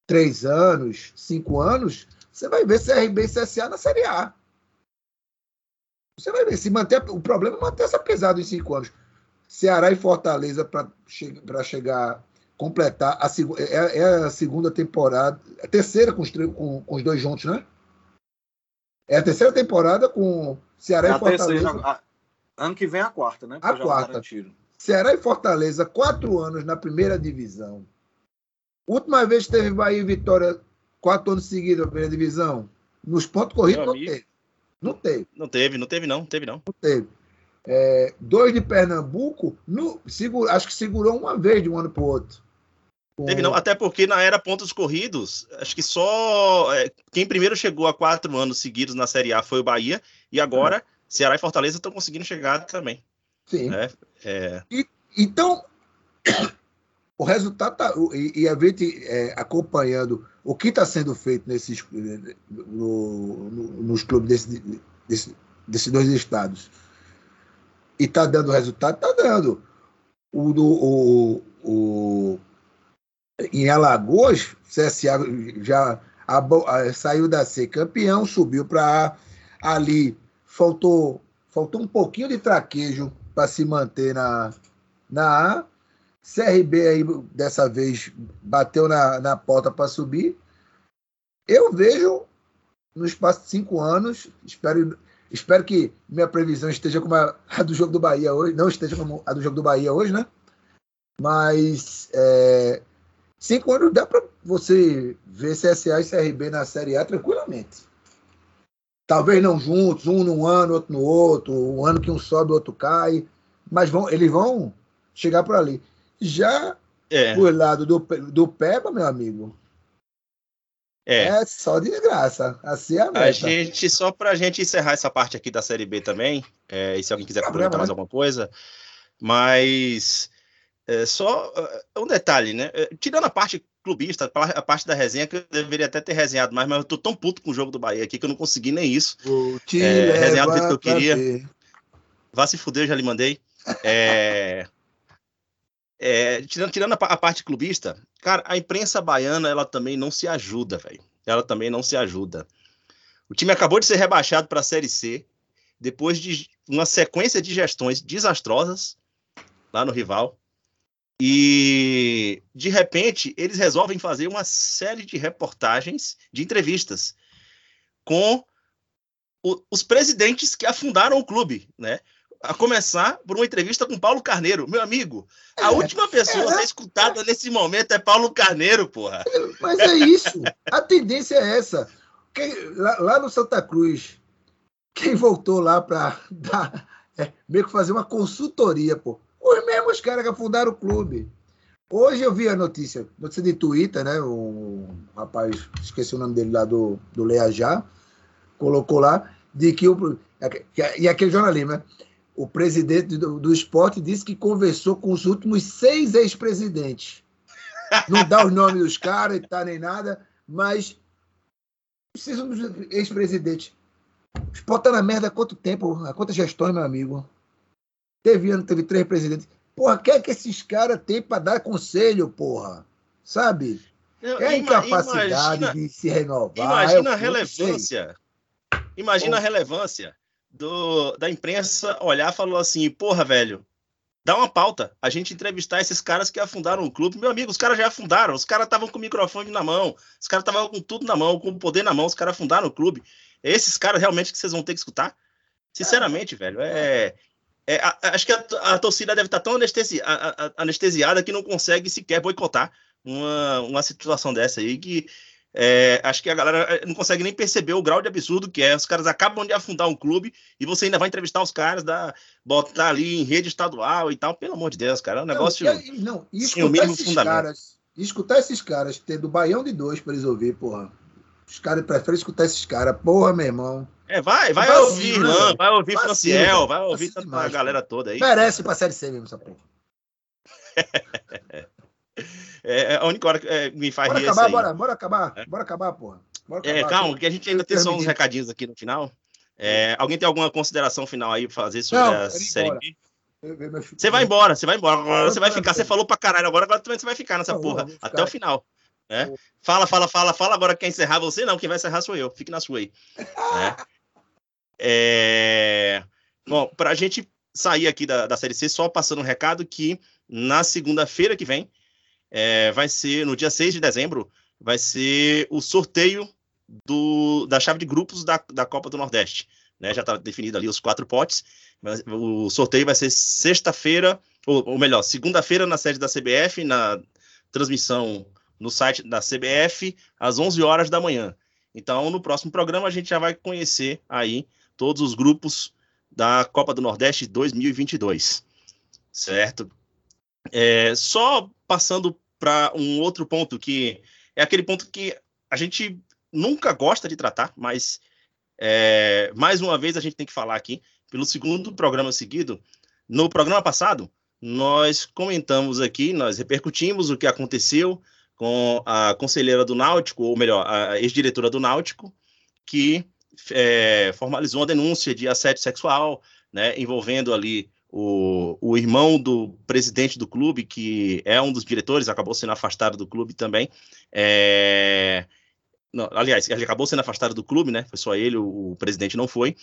três anos, cinco anos, você vai ver CRB e CSA na Série A. Você vai ver se manter o problema é manter essa pesada em cinco anos. Ceará e Fortaleza para che chegar completar a é, é, a segunda temporada, a terceira com os, com, com os dois juntos, né? É a terceira temporada com Ceará é e Fortaleza. Terceira, Ano que vem é a quarta, né? Porque a quarta. Ceará e Fortaleza, quatro anos na primeira divisão. Última vez que teve Bahia e Vitória, quatro anos seguidos na primeira divisão, nos pontos corridos não teve. Não teve. Não teve, não teve, não. Teve, não. Não teve. É, dois de Pernambuco, no, segura, acho que segurou uma vez de um ano para o outro. Teve não, até porque na era pontos corridos, acho que só é, quem primeiro chegou a quatro anos seguidos na Série A foi o Bahia, e agora Ceará e Fortaleza estão conseguindo chegar também. Sim. Né? É... E, então, o resultado tá, e, e a gente é, acompanhando o que está sendo feito nesses no, no, nos clubes desse, desse, desses dois estados e está dando resultado, está dando. O, o, o, em Alagoas, CSA já a, a, saiu da C campeão, subiu para ali faltou, faltou um pouquinho de traquejo para se manter na, na A. CRB aí, dessa vez, bateu na, na porta para subir. Eu vejo, no espaço de cinco anos, espero, espero que minha previsão esteja como a, a do jogo do Bahia hoje, não esteja como a do jogo do Bahia hoje, né? Mas é, cinco anos dá para você ver CSA e CRB na Série A tranquilamente. Talvez não juntos, um num ano, outro no outro, um ano que um sobe, o outro cai, mas vão, eles vão chegar por ali. Já é. por lado do, do Peba, meu amigo, é. é só de graça. Assim é a meta. A gente, só para a gente encerrar essa parte aqui da Série B também, é, e se alguém quiser complementar mais alguma coisa, mas é, só uh, um detalhe, né? É, tirando a parte clubista, a parte da resenha, que eu deveria até ter resenhado mais, mas eu tô tão puto com o jogo do Bahia aqui que eu não consegui nem isso. É, resenhar do jeito que eu queria. Ver. Vá se fuder, eu já lhe mandei. É, é, tirando, tirando a, a, parte clubista, cara, a imprensa baiana, ela também não se ajuda, velho. Ela também não se ajuda. O time acabou de ser rebaixado para a Série C, depois de uma sequência de gestões desastrosas lá no rival. E de repente eles resolvem fazer uma série de reportagens, de entrevistas com o, os presidentes que afundaram o clube, né? A começar por uma entrevista com Paulo Carneiro. Meu amigo, a é, última pessoa é, a ser escutada é, nesse momento é Paulo Carneiro, porra. Mas é isso. A tendência é essa. Quem, lá, lá, no Santa Cruz, quem voltou lá para é, meio que fazer uma consultoria, pô, os mesmos caras que afundaram o clube. Hoje eu vi a notícia, notícia de Twitter, né? O rapaz, esqueci o nome dele lá do, do Leajá, colocou lá, de que o. E aquele jornalismo, né? O presidente do, do esporte disse que conversou com os últimos seis ex-presidentes. Não dá os nomes dos caras e tá nem nada, mas precisam dos ex-presidentes. O esporte tá na merda há quanto tempo? Há quantas gestões, meu amigo? Teve ano, teve três presidentes. Porra, quer que esses caras têm para dar conselho, porra? Sabe? É a incapacidade imagina, de se renovar. Imagina a relevância. Imagina a relevância do, da imprensa olhar e falar assim, porra, velho, dá uma pauta. A gente entrevistar esses caras que afundaram o clube. Meu amigo, os caras já afundaram. Os caras estavam com o microfone na mão. Os caras estavam com tudo na mão, com o poder na mão. Os caras afundaram o clube. É esses caras realmente que vocês vão ter que escutar? Sinceramente, velho, é. É a, acho que a, a, torcida deve estar tão anestesi, a, anestesiada que não consegue sequer boicotar uma, uma situação dessa aí que é, acho que a galera é, não consegue nem perceber o grau de absurdo que é. Os caras acabam de afundar um clube e você ainda vai entrevistar os caras, da, botar ali em rede estadual e tal. Pelo amor de Deus, cara. É um negócio. Não, e, não, e escutar esses fundamento. caras. Escutar esses caras, tendo baião de dois para eles ouvir, porra. Os caras preferem escutar esses caras. Porra, meu irmão. É, vai, vai, vai ouvir, Irlan, vai ouvir Franciel, vai ouvir a galera toda aí. Merece pra Série C mesmo, essa porra. É, é, a única hora que é, me faz bora rir acabar, bora, bora acabar, é. bora acabar, porra. Bora acabar, é, calma, que a gente ainda tem só uns recadinhos aqui no final. É, alguém tem alguma consideração final aí pra fazer sobre Não, a série B? Você vai embora, você vai embora. Agora você vai ficar, você falou pra caralho, agora, agora também você vai ficar nessa porra até o final. Né? Fala, fala, fala, fala. Agora quer encerrar você? Não, quem vai encerrar sou eu. Fique na sua aí. né? é... Bom, pra gente sair aqui da, da Série C, só passando um recado que na segunda-feira que vem é, vai ser, no dia 6 de dezembro, vai ser o sorteio do, da chave de grupos da, da Copa do Nordeste. Né? Já está definido ali os quatro potes. O sorteio vai ser sexta-feira, ou, ou, melhor, segunda-feira na sede da CBF, na transmissão no site da CBF, às 11 horas da manhã. Então, no próximo programa, a gente já vai conhecer aí todos os grupos da Copa do Nordeste 2022. Certo? É, só passando para um outro ponto que é aquele ponto que a gente nunca gosta de tratar, mas é, mais uma vez a gente tem que falar aqui, pelo segundo programa seguido. No programa passado, nós comentamos aqui, nós repercutimos o que aconteceu com a conselheira do Náutico, ou melhor, a ex-diretora do Náutico, que é, formalizou uma denúncia de assédio sexual, né, envolvendo ali o, o irmão do presidente do clube, que é um dos diretores, acabou sendo afastado do clube também. É... Não, aliás, ele acabou sendo afastado do clube, né? Foi só ele, o, o presidente não foi.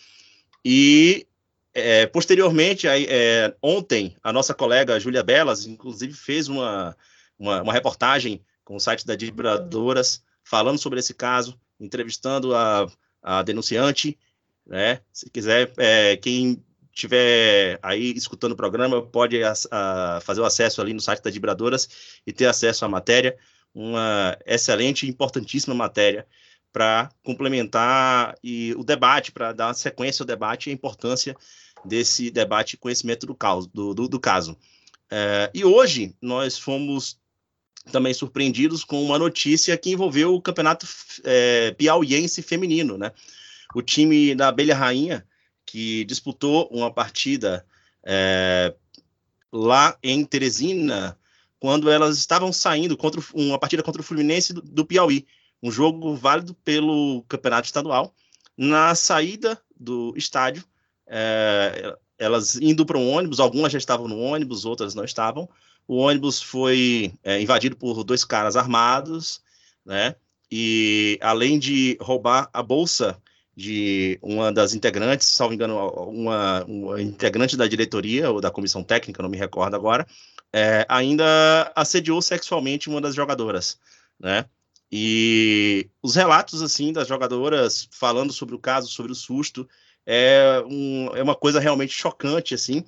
E é, posteriormente, aí, é, ontem, a nossa colega Júlia Belas, inclusive, fez uma, uma, uma, reportagem com o site da Vibradoras falando sobre esse caso, entrevistando a, a denunciante. Né? Se quiser, é, quem tiver aí escutando o programa, pode a, a, fazer o acesso ali no site das vibradoras e ter acesso à matéria, uma excelente e importantíssima matéria para complementar e o debate, para dar sequência ao debate e a importância desse debate e conhecimento do, caso, do, do, do caso. É, e hoje nós fomos também surpreendidos com uma notícia que envolveu o campeonato é, piauiense feminino, né? O time da Abelha Rainha que disputou uma partida é, lá em Teresina, quando elas estavam saindo contra uma partida contra o Fluminense do, do Piauí, um jogo válido pelo campeonato estadual. Na saída do estádio, é, elas indo para um ônibus, algumas já estavam no ônibus, outras não estavam. O ônibus foi é, invadido por dois caras armados, né? E além de roubar a bolsa de uma das integrantes, salvo engano, uma, uma, integrante da diretoria ou da comissão técnica, não me recordo agora, é, ainda assediou sexualmente uma das jogadoras, né? E os relatos, assim, das jogadoras falando sobre o caso, sobre o susto, é, um, é uma coisa realmente chocante, assim,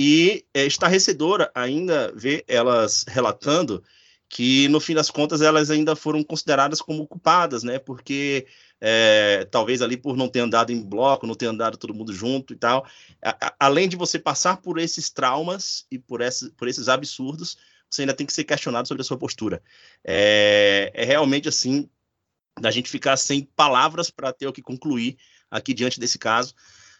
e é estarrecedora ainda ver elas relatando que, no fim das contas, elas ainda foram consideradas como culpadas, né? Porque é, talvez ali por não ter andado em bloco, não ter andado todo mundo junto e tal. A, a, além de você passar por esses traumas e por, esse, por esses absurdos, você ainda tem que ser questionado sobre a sua postura. É, é realmente assim, da gente ficar sem palavras para ter o que concluir aqui diante desse caso.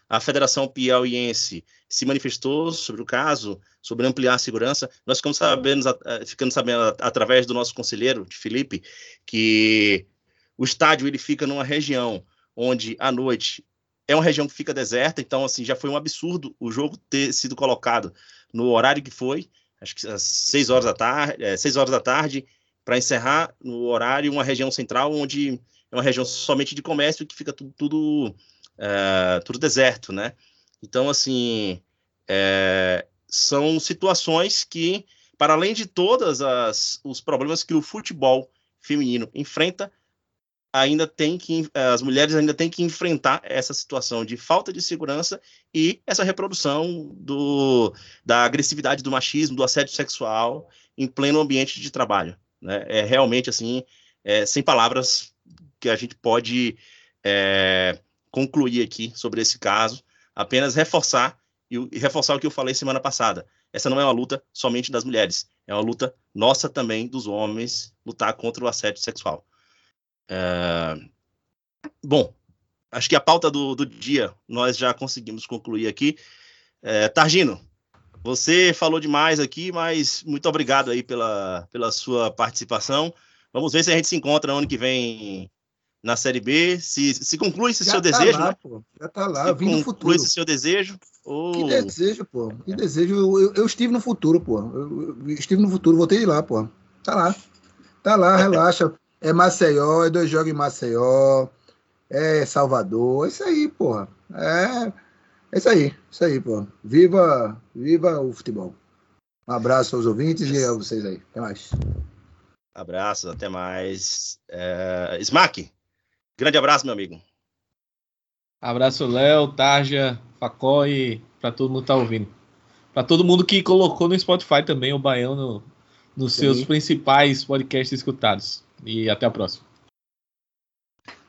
A Federação Piauiense se manifestou sobre o caso, sobre ampliar a segurança. Nós ficamos sabendo, ficando sabendo através do nosso conselheiro, de Felipe, que o estádio ele fica numa região onde à noite é uma região que fica deserta, então assim já foi um absurdo o jogo ter sido colocado no horário que foi, acho que às 6 horas da tarde, é, 6 horas da tarde, para encerrar no horário uma região central onde é uma região somente de comércio que fica tudo, tudo, é, tudo deserto, né? Então, assim, é, são situações que, para além de todas as, os problemas que o futebol feminino enfrenta, ainda tem que as mulheres ainda têm que enfrentar essa situação de falta de segurança e essa reprodução do, da agressividade do machismo, do assédio sexual em pleno ambiente de trabalho. Né? É realmente assim, é, sem palavras que a gente pode é, concluir aqui sobre esse caso, apenas reforçar e, reforçar o que eu falei semana passada. Essa não é uma luta somente das mulheres, é uma luta nossa também dos homens lutar contra o assédio sexual. É... Bom, acho que a pauta do, do, dia nós já conseguimos concluir aqui. É, Targino, você falou demais aqui, mas muito obrigado aí pela, pela sua participação. Vamos ver se a gente se encontra no ano que vem na Série B. Se, se conclui esse já seu tá desejo, lá, né? Pô. Já tá lá, vim no futuro. Conclui esse seu desejo. Ou... Que desejo, pô. Que desejo. Eu, eu, eu estive no futuro, pô. Eu, eu, estive no futuro, voltei lá, pô. Tá lá. Tá lá, relaxa. É Maceió, é dois jogos em Maceió, é Salvador, é isso aí, porra. É, é isso aí, isso aí, pô. Viva, viva o futebol. Um abraço aos ouvintes e a vocês aí. Até mais. Abraços, até mais. É... Smack, grande abraço, meu amigo. Abraço, Léo, Tarja, Facó e para todo mundo que tá ouvindo. Para todo mundo que colocou no Spotify também o Baião no, nos seus principais podcasts escutados. E até a próxima.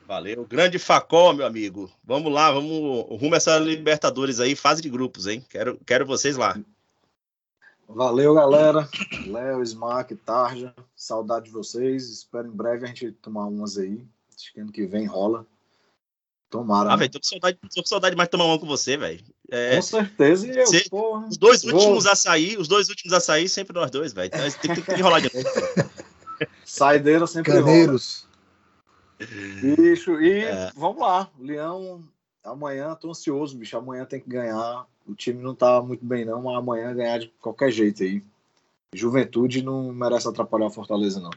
Valeu. Grande Facó, meu amigo. Vamos lá, vamos rumo essa Libertadores aí, fase de grupos, hein? Quero, quero vocês lá. Valeu, galera. Léo, Smack, Tarja. Saudade de vocês. Espero em breve a gente tomar umas aí. Acho que ano que vem rola. Tomara. Ah, velho, tô com saudade, tô com saudade mais de tomar uma com você, velho. É, com certeza. E eu, cê, porra, os dois últimos vou... a sair, os dois últimos a sair, sempre nós dois, velho. Então, tem, tem que enrolar de novo. Saideira sempre Caneiros. Bicho, e é. vamos lá. Leão, amanhã tô ansioso, bicho. Amanhã tem que ganhar. O time não tá muito bem, não, mas amanhã ganhar de qualquer jeito aí. Juventude não merece atrapalhar a Fortaleza, não.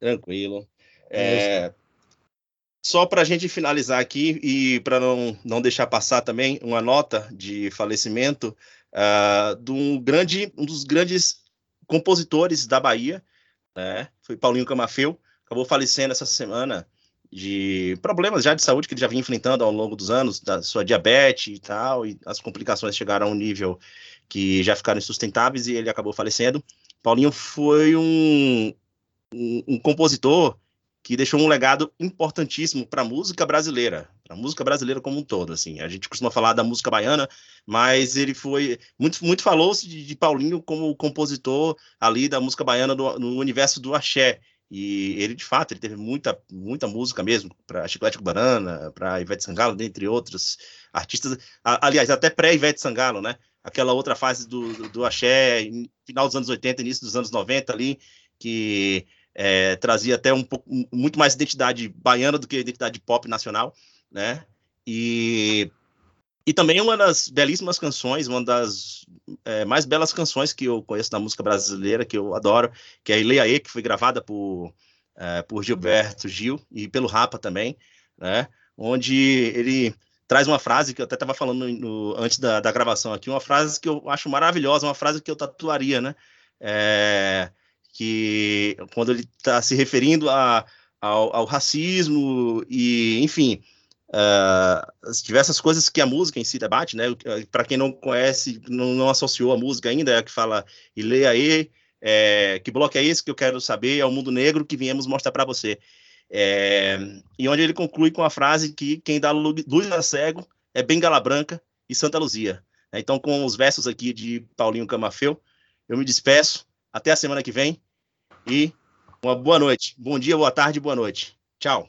Tranquilo. É, só para a gente finalizar aqui e para não, não deixar passar também uma nota de falecimento uh, de um, grande, um dos grandes compositores da Bahia, né? Foi Paulinho Camafeu, acabou falecendo essa semana de problemas já de saúde que ele já vinha enfrentando ao longo dos anos, da sua diabetes e tal, e as complicações chegaram a um nível que já ficaram insustentáveis e ele acabou falecendo. Paulinho foi um, um, um compositor que deixou um legado importantíssimo para a música brasileira, para a música brasileira como um todo. Assim, a gente costuma falar da música baiana, mas ele foi muito, muito falou-se de, de, Paulinho como compositor ali da música baiana do, no universo do axé. E ele, de fato, ele teve muita, muita música mesmo, para Chiclete com Banana, para Ivete Sangalo, dentre outros artistas. aliás, até pré-Ivete Sangalo, né? Aquela outra fase do, do, do axé, final dos anos 80, início dos anos 90 ali, que é, trazia até um pouco, muito mais identidade baiana do que identidade pop nacional, né? E, e também uma das belíssimas canções, uma das é, mais belas canções que eu conheço da música brasileira, que eu adoro, que é Ileaê, que foi gravada por, é, por Gilberto Gil e pelo Rapa também, né? Onde ele traz uma frase que eu até estava falando no, antes da, da gravação aqui, uma frase que eu acho maravilhosa, uma frase que eu tatuaria, né? É, que quando ele está se referindo a, ao, ao, racismo e, enfim, uh, as diversas coisas que a música em si debate, né? Para quem não conhece, não, não, associou a música ainda, é a que fala e leia aí, é, que bloco é esse que eu quero saber? É o mundo negro que viemos mostrar para você. É, e onde ele conclui com a frase que quem dá luz a cego é Bengala Branca e Santa Luzia. Então, com os versos aqui de Paulinho Camafeu, eu me despeço até a semana que vem e uma boa noite. Bom dia, boa tarde, boa noite. Tchau.